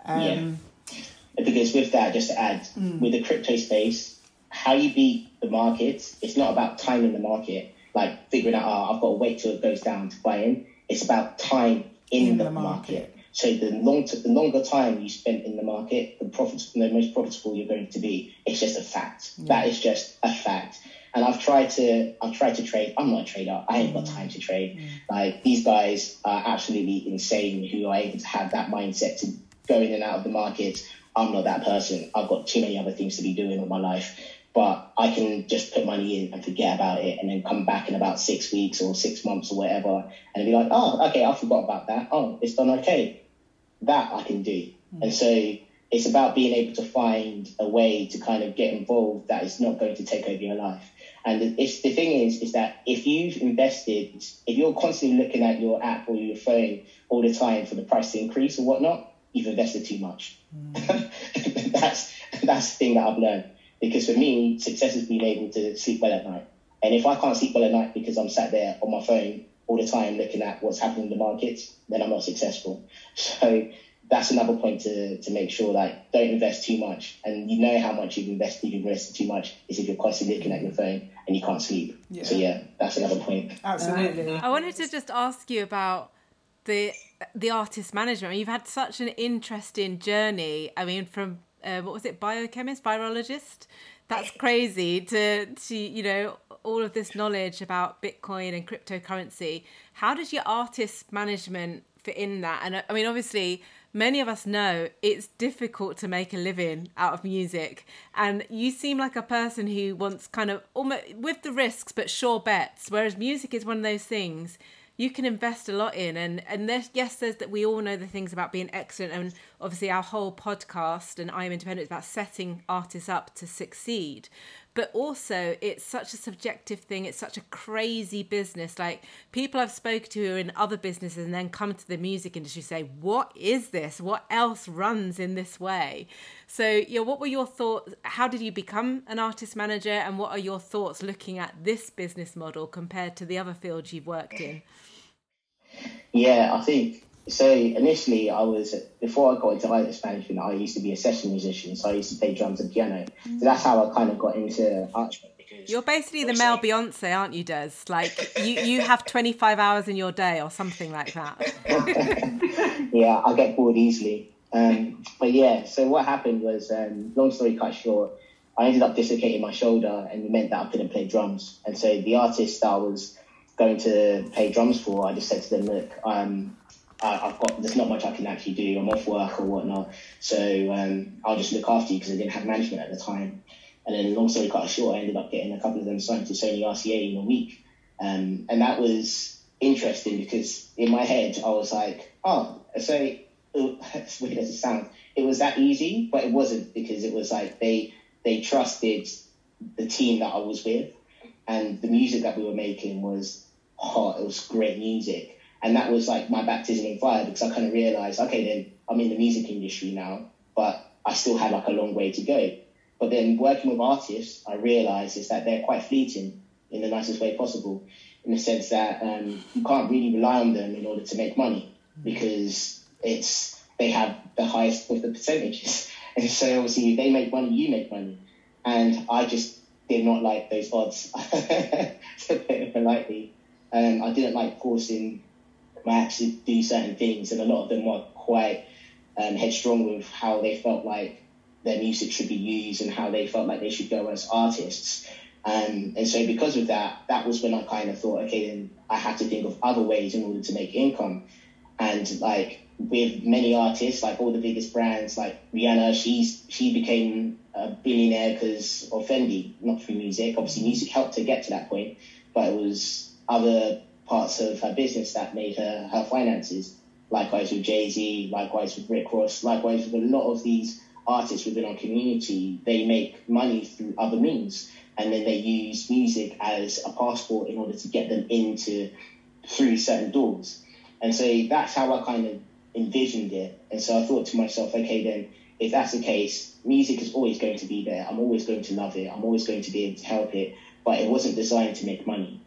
um, yeah because with that just to add mm. with the crypto space how you beat the market, it's not about timing the market, like figuring out, oh, I've got to wait till it goes down to buy in. It's about time in, in the, the market. market. So the long the longer time you spend in the market, the profits the most profitable you're going to be. It's just a fact. Yeah. That is just a fact. And I've tried to I've tried to trade. I'm not a trader. I ain't got time to trade. Mm. Like these guys are absolutely insane who are able to have that mindset to go in and out of the market. I'm not that person. I've got too many other things to be doing with my life but I can just put money in and forget about it and then come back in about six weeks or six months or whatever and be like, oh, okay, I forgot about that. Oh, it's done okay. That I can do. Mm-hmm. And so it's about being able to find a way to kind of get involved that is not going to take over your life. And it's, the thing is, is that if you've invested, if you're constantly looking at your app or your phone all the time for the price to increase or whatnot, you've invested too much. Mm. that's that's the thing that I've learned. Because for me, success is being able to sleep well at night. And if I can't sleep well at night because I'm sat there on my phone all the time looking at what's happening in the market, then I'm not successful. So that's another point to, to make sure like don't invest too much. And you know how much you've invested, you've invested too much is if you're constantly looking at your phone and you can't sleep. Yeah. So yeah, that's another point. Absolutely. I wanted to just ask you about the the artist management. You've had such an interesting journey. I mean, from uh, what was it, biochemist, virologist. That's crazy to to you know all of this knowledge about Bitcoin and cryptocurrency. How does your artist management fit in that? And uh, I mean, obviously, many of us know it's difficult to make a living out of music, and you seem like a person who wants kind of almost with the risks but sure bets. Whereas music is one of those things you can invest a lot in. And and there's yes there's that we all know the things about being excellent. And obviously our whole podcast and I am independent is about setting artists up to succeed but also it's such a subjective thing it's such a crazy business. Like people I've spoken to who are in other businesses and then come to the music industry say what is this? What else runs in this way? So yeah what were your thoughts? How did you become an artist manager and what are your thoughts looking at this business model compared to the other fields you've worked in? Yeah, I think so. Initially, I was before I got into artist management. I used to be a session musician, so I used to play drums and piano. So that's how I kind of got into art. You're basically the male Beyonce, aren't you, Des? Like you, you have 25 hours in your day or something like that. yeah, I get bored easily. Um, but yeah, so what happened was, um, long story cut short, I ended up dislocating my shoulder, and it meant that I couldn't play drums. And so the artist I was going to play drums for, I just said to them, look, um, I, have got there's not much I can actually do. I'm off work or whatnot, so um, I'll just look after you because I didn't have management at the time. And then, long story quite short, I ended up getting a couple of them signed to Sony RCA in a week, um, and that was interesting because in my head I was like, oh, so as weird as it sounds, it was that easy, but it wasn't because it was like they they trusted the team that I was with, and the music that we were making was hot. It was great music, and that was like my baptism in fire because I kind of realized, okay, then I'm in the music industry now, but I still had like a long way to go. But then working with artists, I realized is that they're quite fleeting in the nicest way possible, in the sense that um, you can't really rely on them in order to make money because it's they have the highest of the percentages. And so obviously if they make money, you make money. And I just did not like those odds, to put it politely. Um, I didn't like forcing my actually do certain things, and a lot of them were quite um, headstrong with how they felt like their music should be used and how they felt like they should go as artists. Um, and so because of that, that was when I kind of thought, okay, then I had to think of other ways in order to make income. And like with many artists, like all the biggest brands, like Rihanna, she's she became a billionaire because of Fenty, not through music. Obviously, music helped her get to that point, but it was other parts of her business that made her her finances. Likewise with Jay Z, likewise with Rick Ross, likewise with a lot of these artists within our community. They make money through other means, and then they use music as a passport in order to get them into through certain doors. And so that's how I kind of envisioned it. And so I thought to myself, okay, then if that's the case, music is always going to be there. I'm always going to love it. I'm always going to be able to help it. But it wasn't designed to make money.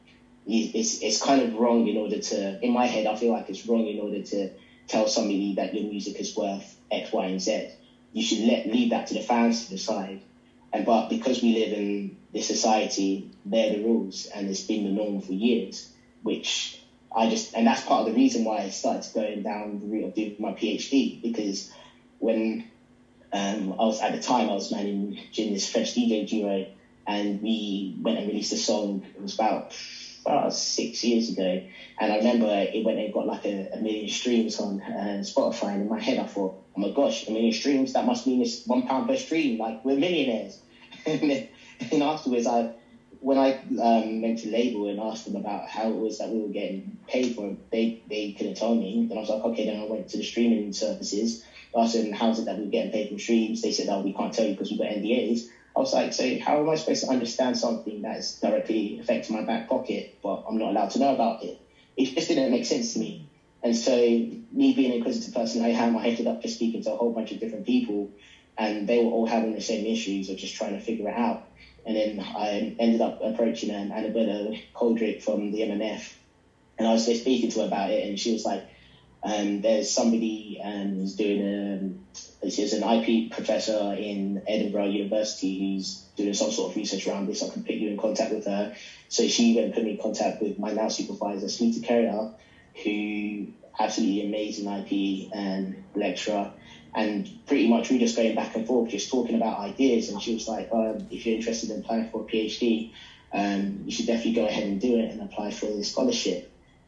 It's, it's kind of wrong in order to, in my head, I feel like it's wrong in order to tell somebody that your music is worth X, Y, and Z. You should let leave that to the fans to decide. And but because we live in this society, they're the rules, and it's been the norm for years, which I just, and that's part of the reason why I started going down the route of doing my PhD because when um, I was at the time I was managing this French DJ duo, and we went and released a song. It was about about six years ago, and I remember it went and got like a, a million streams on uh, Spotify. And in my head, I thought, oh my gosh, a million streams. That must mean it's one pound per stream. Like we're millionaires. and, then, and afterwards, I when I um, went to label and asked them about how it was that we were getting paid for it, they, they couldn't tell me. Then I was like, okay, then I went to the streaming services, asked them how is it that we're getting paid from streams. They said, oh, we can't tell you because we've got NDAs. I was like, so how am I supposed to understand something that's directly affecting my back pocket, but I'm not allowed to know about it? It just didn't make sense to me. And so, me being an inquisitive person I am, I ended up just speaking to a whole bunch of different people, and they were all having the same issues of just trying to figure it out. And then I ended up approaching um, Annabella Coldrick from the MMF. And I was just speaking to her about it, and she was like, um, there's somebody um, who's doing um, she's an IP professor in Edinburgh University who's doing some sort of research around this. I can put you in contact with her. So she and put me in contact with my now supervisor, Smita Kheria, who absolutely amazing IP and lecturer and pretty much we just going back and forth, just talking about ideas. And she was like, um, if you're interested in applying for a PhD, um, you should definitely go ahead and do it and apply for the scholarship.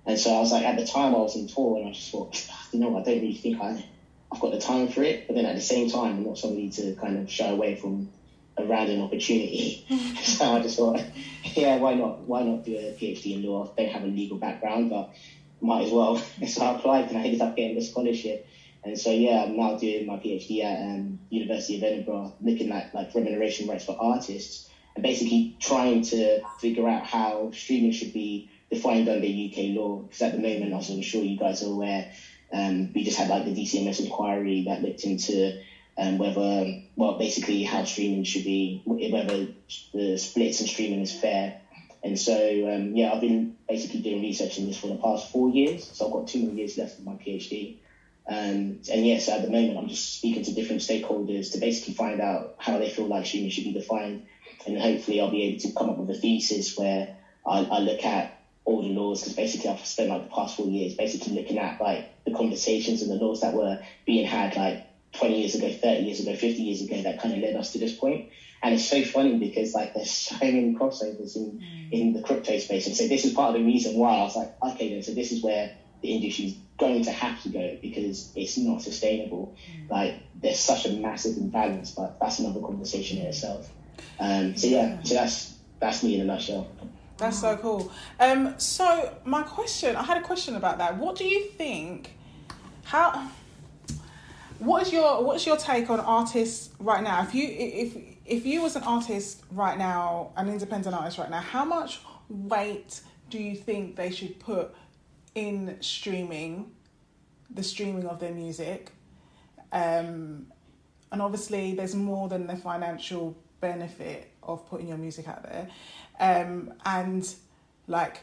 And so I was like, at the time I was in tour and I just thought, you know, I don't really think I, I've got the time for it. But then at the same time, I'm not somebody to kind of shy away from a random opportunity. so I just thought, yeah, why not? Why not do a PhD in law? I don't have a legal background, but might as well. so I applied and I ended up getting the scholarship. And so yeah, I'm now doing my PhD at um, University of Edinburgh, looking at like remuneration rights for artists, and basically trying to figure out how streaming should be defined under UK law. Because at the moment, as I'm sure you guys are aware, um, we just had like the DCMS inquiry that looked into um, whether, well, basically how streaming should be, whether the splits and streaming is fair. And so, um, yeah, I've been basically doing research in this for the past four years. So I've got two more years left of my PhD. Um, and yes, at the moment, I'm just speaking to different stakeholders to basically find out how they feel like streaming should be defined. And hopefully, I'll be able to come up with a thesis where I, I look at all the laws, because basically, I've spent like the past four years basically looking at like the conversations and the laws that were being had like 20 years ago, 30 years ago, 50 years ago that kind of led us to this point. And it's so funny because like there's so many crossovers in, mm. in the crypto space. And so this is part of the reason why I was like, okay, then so this is where the industry's going to have to go because it's not sustainable. Mm. Like there's such a massive imbalance, but that's another conversation in itself. Um, so yeah, so that's that's me in a nutshell. That's so cool. Um, so my question, I had a question about that. What do you think? How what is your what's your take on artists right now? If you if if you was an artist right now, an independent artist right now, how much weight do you think they should put in streaming, the streaming of their music? Um, and obviously, there's more than the financial benefit of putting your music out there. Um, and like,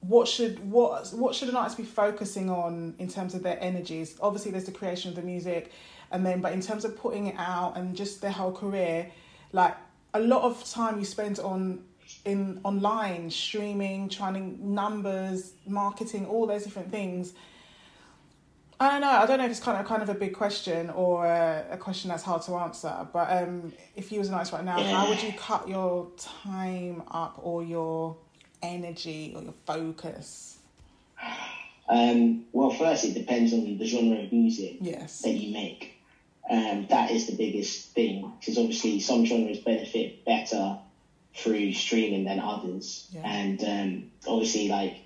what should what what should an artist be focusing on in terms of their energies? Obviously, there's the creation of the music, and then but in terms of putting it out and just their whole career, like a lot of time you spend on in online streaming, trying numbers, marketing, all those different things. I don't know. I don't know if it's kind of kind of a big question or a, a question that's hard to answer. But um, if you was an artist right now, how would you cut your time up or your energy or your focus? Um, well, first, it depends on the genre of music yes. that you make. Um, that is the biggest thing because obviously some genres benefit better through streaming than others, Yeah. and um, obviously like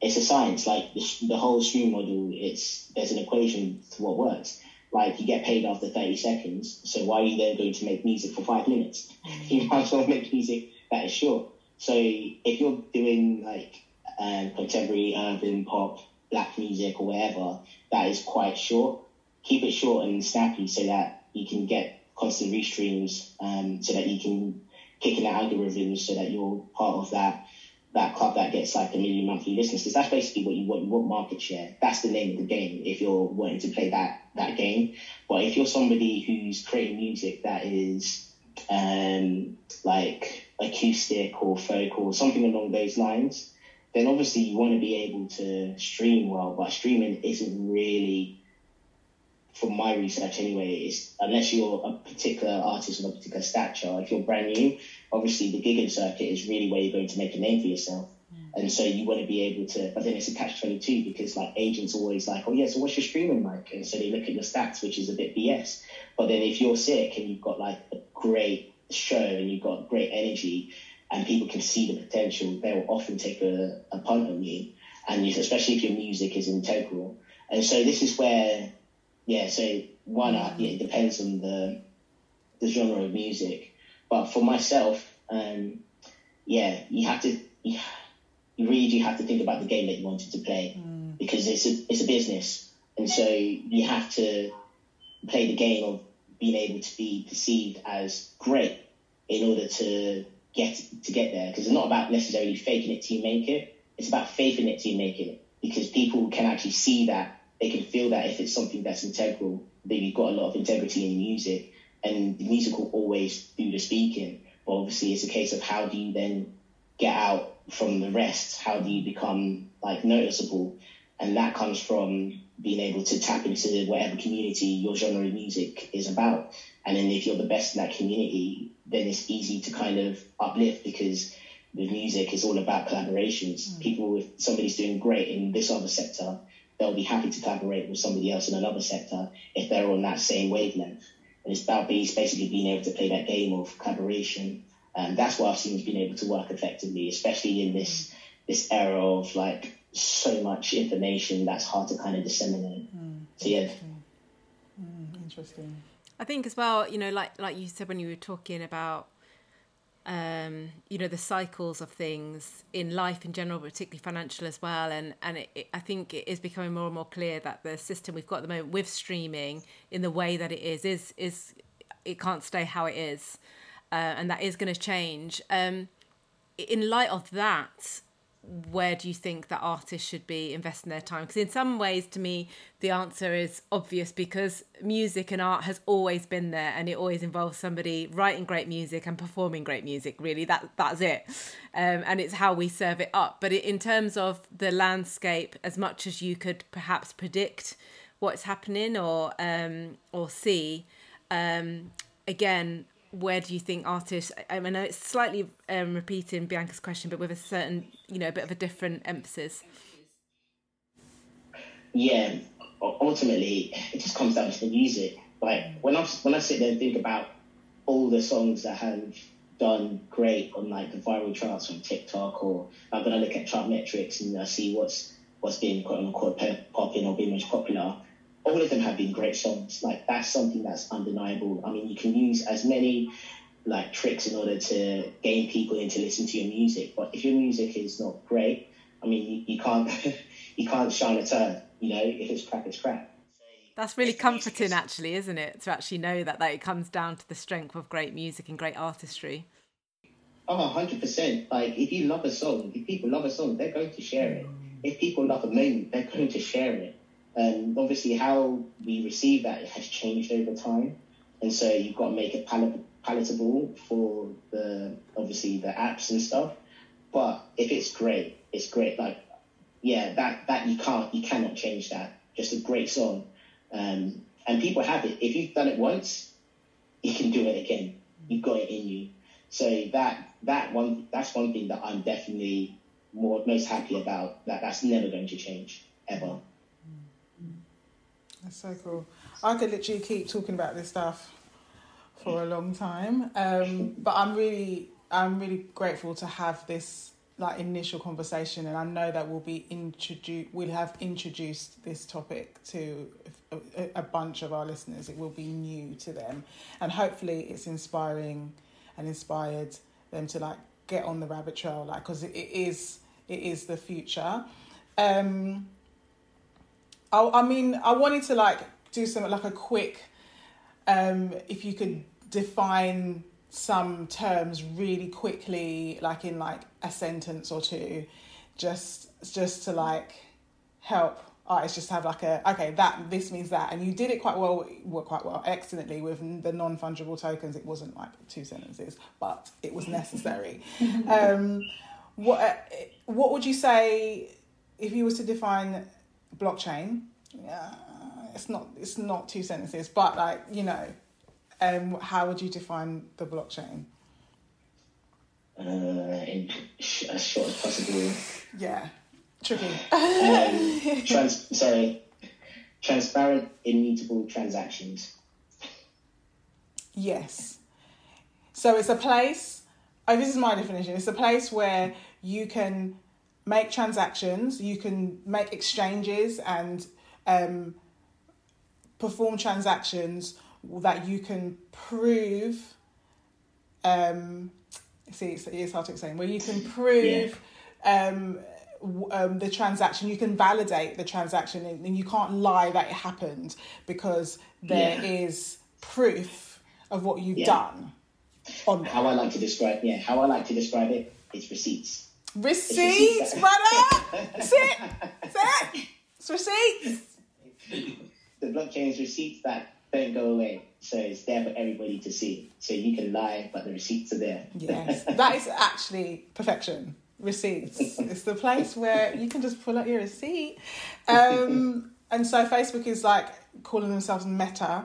it's a science. Like the, the whole stream model, it's there's an equation to what works. Like you get paid after thirty seconds, so why are you then going to make music for five minutes? You might as well make music that is short. So if you're doing like um, contemporary, urban, pop, black music or whatever, that is quite short. Keep it short and snappy so that you can get constant restreams, um, so that you can kick in the algorithms, so that you're part of that that club that gets like a million monthly listeners. Because that's basically what you want. You want market share. That's the name of the game. If you're wanting to play that that game, but if you're somebody who's creating music that is um, like acoustic or folk or something along those lines, then obviously you want to be able to stream well. But streaming isn't really, from my research anyway, is unless you're a particular artist with a particular stature. If you're brand new, obviously the gigging circuit is really where you're going to make a name for yourself. And so you want to be able to, but then it's a catch 22 because like agents always like, oh yeah, so what's your streaming like? And so they look at your stats, which is a bit BS. But then if you're sick and you've got like a great show and you've got great energy and people can see the potential, they'll often take a, a punt on you. And you, especially if your music is integral. And so this is where, yeah, so one, uh, yeah, it depends on the, the genre of music. But for myself, um, yeah, you have to, you, really do have to think about the game that you wanted to play because it's a, it's a business. And so you have to play the game of being able to be perceived as great in order to get to get there. Because it's not about necessarily faking it till you make it. It's about faithing it till you make it. Because people can actually see that. They can feel that if it's something that's integral, that you've got a lot of integrity in music. And the music will always do the speaking. But obviously it's a case of how do you then get out from the rest? How do you become like noticeable? And that comes from being able to tap into whatever community your genre of music is about. And then if you're the best in that community, then it's easy to kind of uplift because with music it's all about collaborations. Mm. People if somebody's doing great in this other sector, they'll be happy to collaborate with somebody else in another sector if they're on that same wavelength. And it's about being, basically being able to play that game of collaboration. And that's what I've seen has been able to work effectively, especially in this this era of like so much information that's hard to kind of disseminate. Hmm. So yeah, hmm, Interesting. I think as well, you know, like like you said when you were talking about, um, you know, the cycles of things in life in general, particularly financial as well, and and it, it, I think it is becoming more and more clear that the system we've got at the moment with streaming in the way that it is is is it can't stay how it is, uh, and that is going to change. Um, in light of that, where do you think that artists should be investing their time? Because in some ways, to me, the answer is obvious because music and art has always been there, and it always involves somebody writing great music and performing great music. Really, that that's it, um, and it's how we serve it up. But in terms of the landscape, as much as you could perhaps predict what's happening or um, or see, um, again, where do you think artists I mean, know it's slightly um, repeating Bianca's question but with a certain you know a bit of a different emphasis yeah. Ultimately, it just comes down to the music. Like when I when I sit there and think about all the songs that have done great on like the viral charts on TikTok, or i'm gonna look at chart metrics and I see what's what's been quote unquote popping or being most popular, all of them have been great songs. Like that's something that's undeniable. I mean, you can use as many like tricks in order to gain people in to listen to your music, but if your music is not great, I mean, you, you can't you can't shine a turn. You know, if it's crap, it's crap. That's really comforting, actually, isn't it? To actually know that that it comes down to the strength of great music and great artistry. Oh, 100%. Like, if you love a song, if people love a song, they're going to share it. If people love a moment, they're going to share it. And obviously, how we receive that has changed over time. And so you've got to make it palatable for the, obviously, the apps and stuff. But if it's great, it's great. Like, yeah, that, that you can't, you cannot change that. Just a great song um, and people have it. If you've done it once, you can do it again. You've got it in you. So that that one that's one thing that I'm definitely more most happy about. That that's never going to change ever. That's so cool. I could literally keep talking about this stuff for a long time, um, but I'm really I'm really grateful to have this like initial conversation and I know that we'll be introduced we'll have introduced this topic to a, a, bunch of our listeners it will be new to them and hopefully it's inspiring and inspired them to like get on the rabbit trail like because it, it is it is the future um I, I mean I wanted to like do something like a quick um if you could define some terms really quickly, like in like a sentence or two, just just to like help artists just have like a okay that this means that and you did it quite well well quite well excellently with the non-fungible tokens. It wasn't like two sentences but it was necessary. Um what uh, what would you say if you was to define blockchain uh, it's not it's not two sentences but like you know um, how would you define the blockchain? Uh, in as short as possible. Yeah, tricky. um, trans- sorry, transparent, immutable transactions. Yes. So it's a place. Oh, this is my definition. It's a place where you can make transactions, you can make exchanges, and um, perform transactions that you can prove um see it's, it's hard to explain where you can prove yeah. um, um, the transaction you can validate the transaction and, and, you can't lie that it happened because there yeah. is proof of what you've yeah. done on how i like to describe yeah how i like to describe it is receipts receipts, brother sit sit it's receipts the blockchain is receipts that don't go away. So it's there for everybody to see. So you can lie, but the receipts are there. Yes, that is actually perfection. Receipts. it's the place where you can just pull out your receipt. Um, and so Facebook is like calling themselves Meta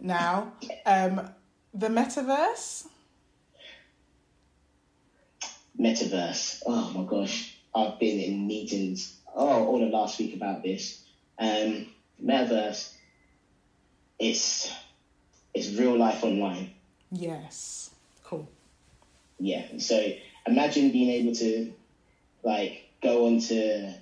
now. Um, the metaverse. Metaverse. Oh my gosh, I've been in meetings oh all of last week about this. Um, metaverse it's it's real life online. Yes. Cool. Yeah. So imagine being able to like go onto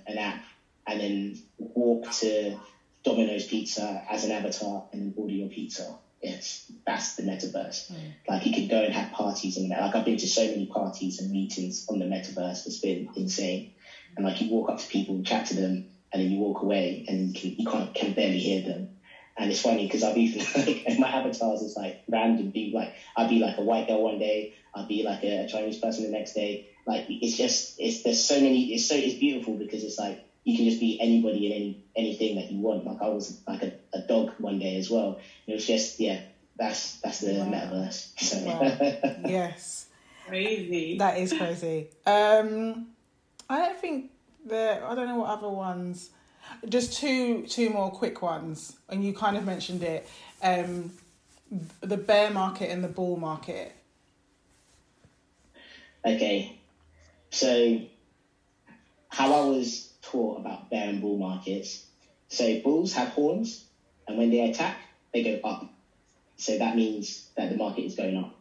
an app and then walk to Domino's Pizza as an avatar and order your pizza. Yes, that's the metaverse. Mm. Like you could go and have parties and like I've been to so many parties and meetings on the metaverse. It's been insane. And like you walk up to people, chat to them, and then you walk away and you, can, you can't can barely hear them. And it's funny because I've be like, my avatars is like random. Be like, I'll be like a white girl one day. I'll be like a, a Chinese person the next day. Like it's just, it's there's so many. It's so it's beautiful because it's like you can just be anybody and any anything that you want. Like I was like a, a dog one day as well. It was just yeah. That's that's the wow. metaverse. So. Wow. yes. Crazy. That is crazy. Um, I don't think there. I don't know what other ones just two two more quick ones, and you kind of mentioned it. Um, the bear market and the bull market. Okay, so how I was taught about bear and bull markets. So bulls have horns, and when they attack, they go up. So that means that the market is going up.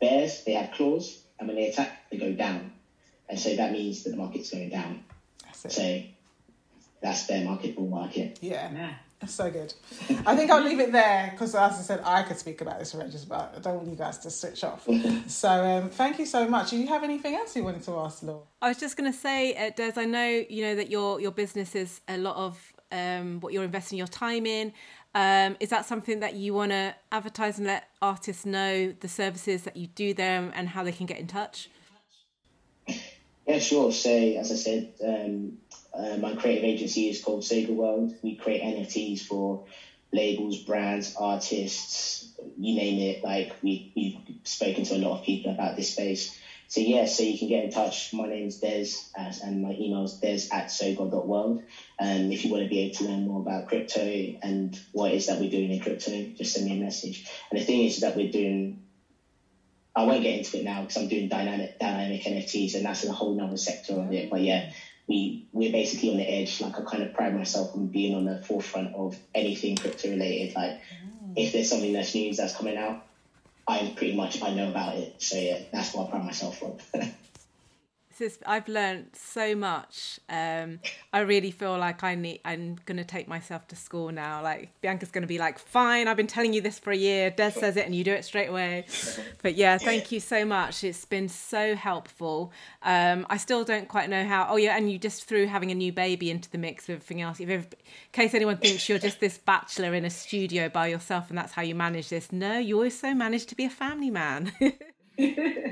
Bears, they have claws, and when they attack, they go down. And so that means that the market's going down. So that's bear market, bull market. Yeah. yeah. So good. I think I'll leave it there because, as I said, I could speak about this for ages, but I don't want you guys to switch off. so, um, thank you so much. Do you have anything else you wanted to ask, Law? I was just going to say, uh, Des, I know you know that your your business is a lot of um, what you're investing your time in. Um, is that something that you want to advertise and let artists know the services that you do them and how they can get in touch? Yeah, sure. Say, as I said, um, uh, my creative agency is called Soga World. We create NFTs for labels, brands, artists, you name it. Like we, we've spoken to a lot of people about this space. So yeah, so you can get in touch. My name's Des, and my email is des at soga.world. Um, if you want to be able to learn more about crypto and what it is that we're doing in crypto, just send me a message. And the thing is that we're doing I won't get into it now because I'm doing dynamic dynamic NFTs and that's a whole nother sector of it. But yeah, we we're basically on the edge. Like I kind of pride myself on being on the forefront of anything crypto related. Like mm. if there's something that's news that's coming out, I pretty much I know about it. So yeah, that's what I pride myself on. I've learned so much. Um, I really feel like I need. I'm gonna take myself to school now. Like Bianca's gonna be like, "Fine, I've been telling you this for a year." Des says it, and you do it straight away. But yeah, thank you so much. It's been so helpful. Um, I still don't quite know how. Oh yeah, and you just threw having a new baby into the mix with everything else. If, in case anyone thinks you're just this bachelor in a studio by yourself and that's how you manage this, no, you also managed to be a family man.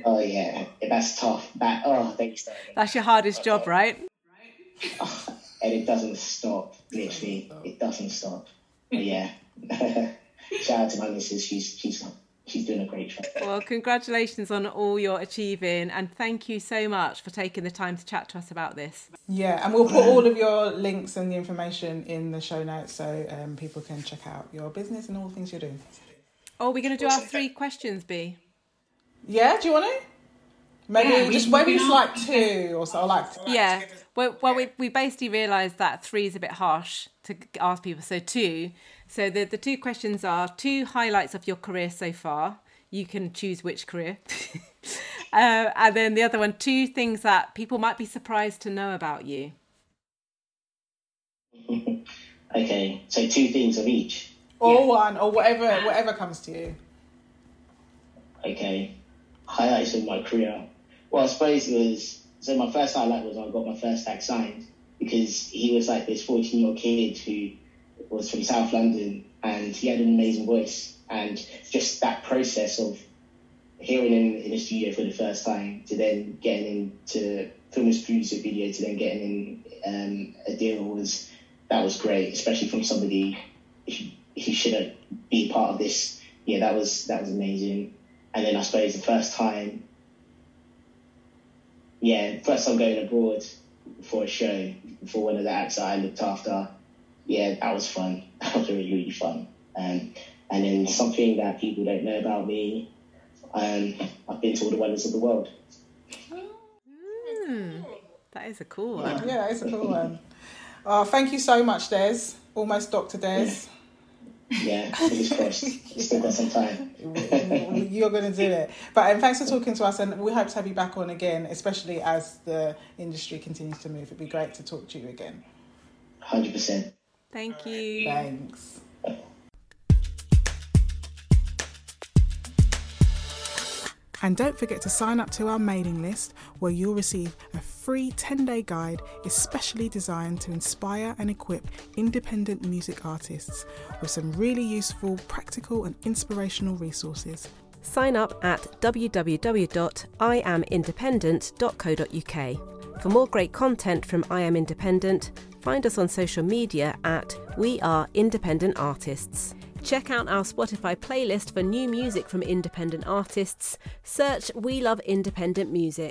oh yeah, that's tough. That oh, thanks. That's your hardest job, right? Oh, and it doesn't stop. Literally, it doesn't stop. But yeah, shout out to my missus. She's she's she's doing a great job. Well, congratulations on all you're achieving, and thank you so much for taking the time to chat to us about this. Yeah, and we'll put all of your links and the information in the show notes so um, people can check out your business and all the things you're doing. Oh, we're going to do our three questions, B. Yeah, do you want to? Maybe yeah, just maybe it's like two or so. Like yeah. Well, well, we we basically realised that three is a bit harsh to ask people. So two. So the the two questions are two highlights of your career so far. You can choose which career. uh, and then the other one, two things that people might be surprised to know about you. okay, so two things of each. Or yeah. one, or whatever, whatever comes to you. Okay highlights of my career. Well, I suppose it was so. My first highlight was I got my first act signed because he was like this 14 year old kid who was from South London and he had an amazing voice. And just that process of hearing him in the studio for the first time to then getting into film his producer video to then getting in um, a deal was that was great, especially from somebody who shouldn't be part of this. Yeah, that was that was amazing. And then I suppose the first time, yeah, first time going abroad for a show, for one of the acts that I looked after, yeah, that was fun. That was really, really fun. Um, and then something that people don't know about me, um, I've been to all the wonders of the world. Mm, that is a cool one. Yeah, that is a cool one. Oh, thank you so much, Des. Almost Dr. Des. Yeah. Yeah, fingers crossed. Still got some time. You're going to do it. But um, thanks for talking to us, and we hope to have you back on again, especially as the industry continues to move. It'd be great to talk to you again. 100%. Thank you. Thanks. And don't forget to sign up to our mailing list where you'll receive a free 10 day guide especially designed to inspire and equip independent music artists with some really useful, practical, and inspirational resources. Sign up at www.iamindependent.co.uk. For more great content from I Am Independent, find us on social media at We Are Independent Artists. Check out our Spotify playlist for new music from independent artists. Search We Love Independent Music.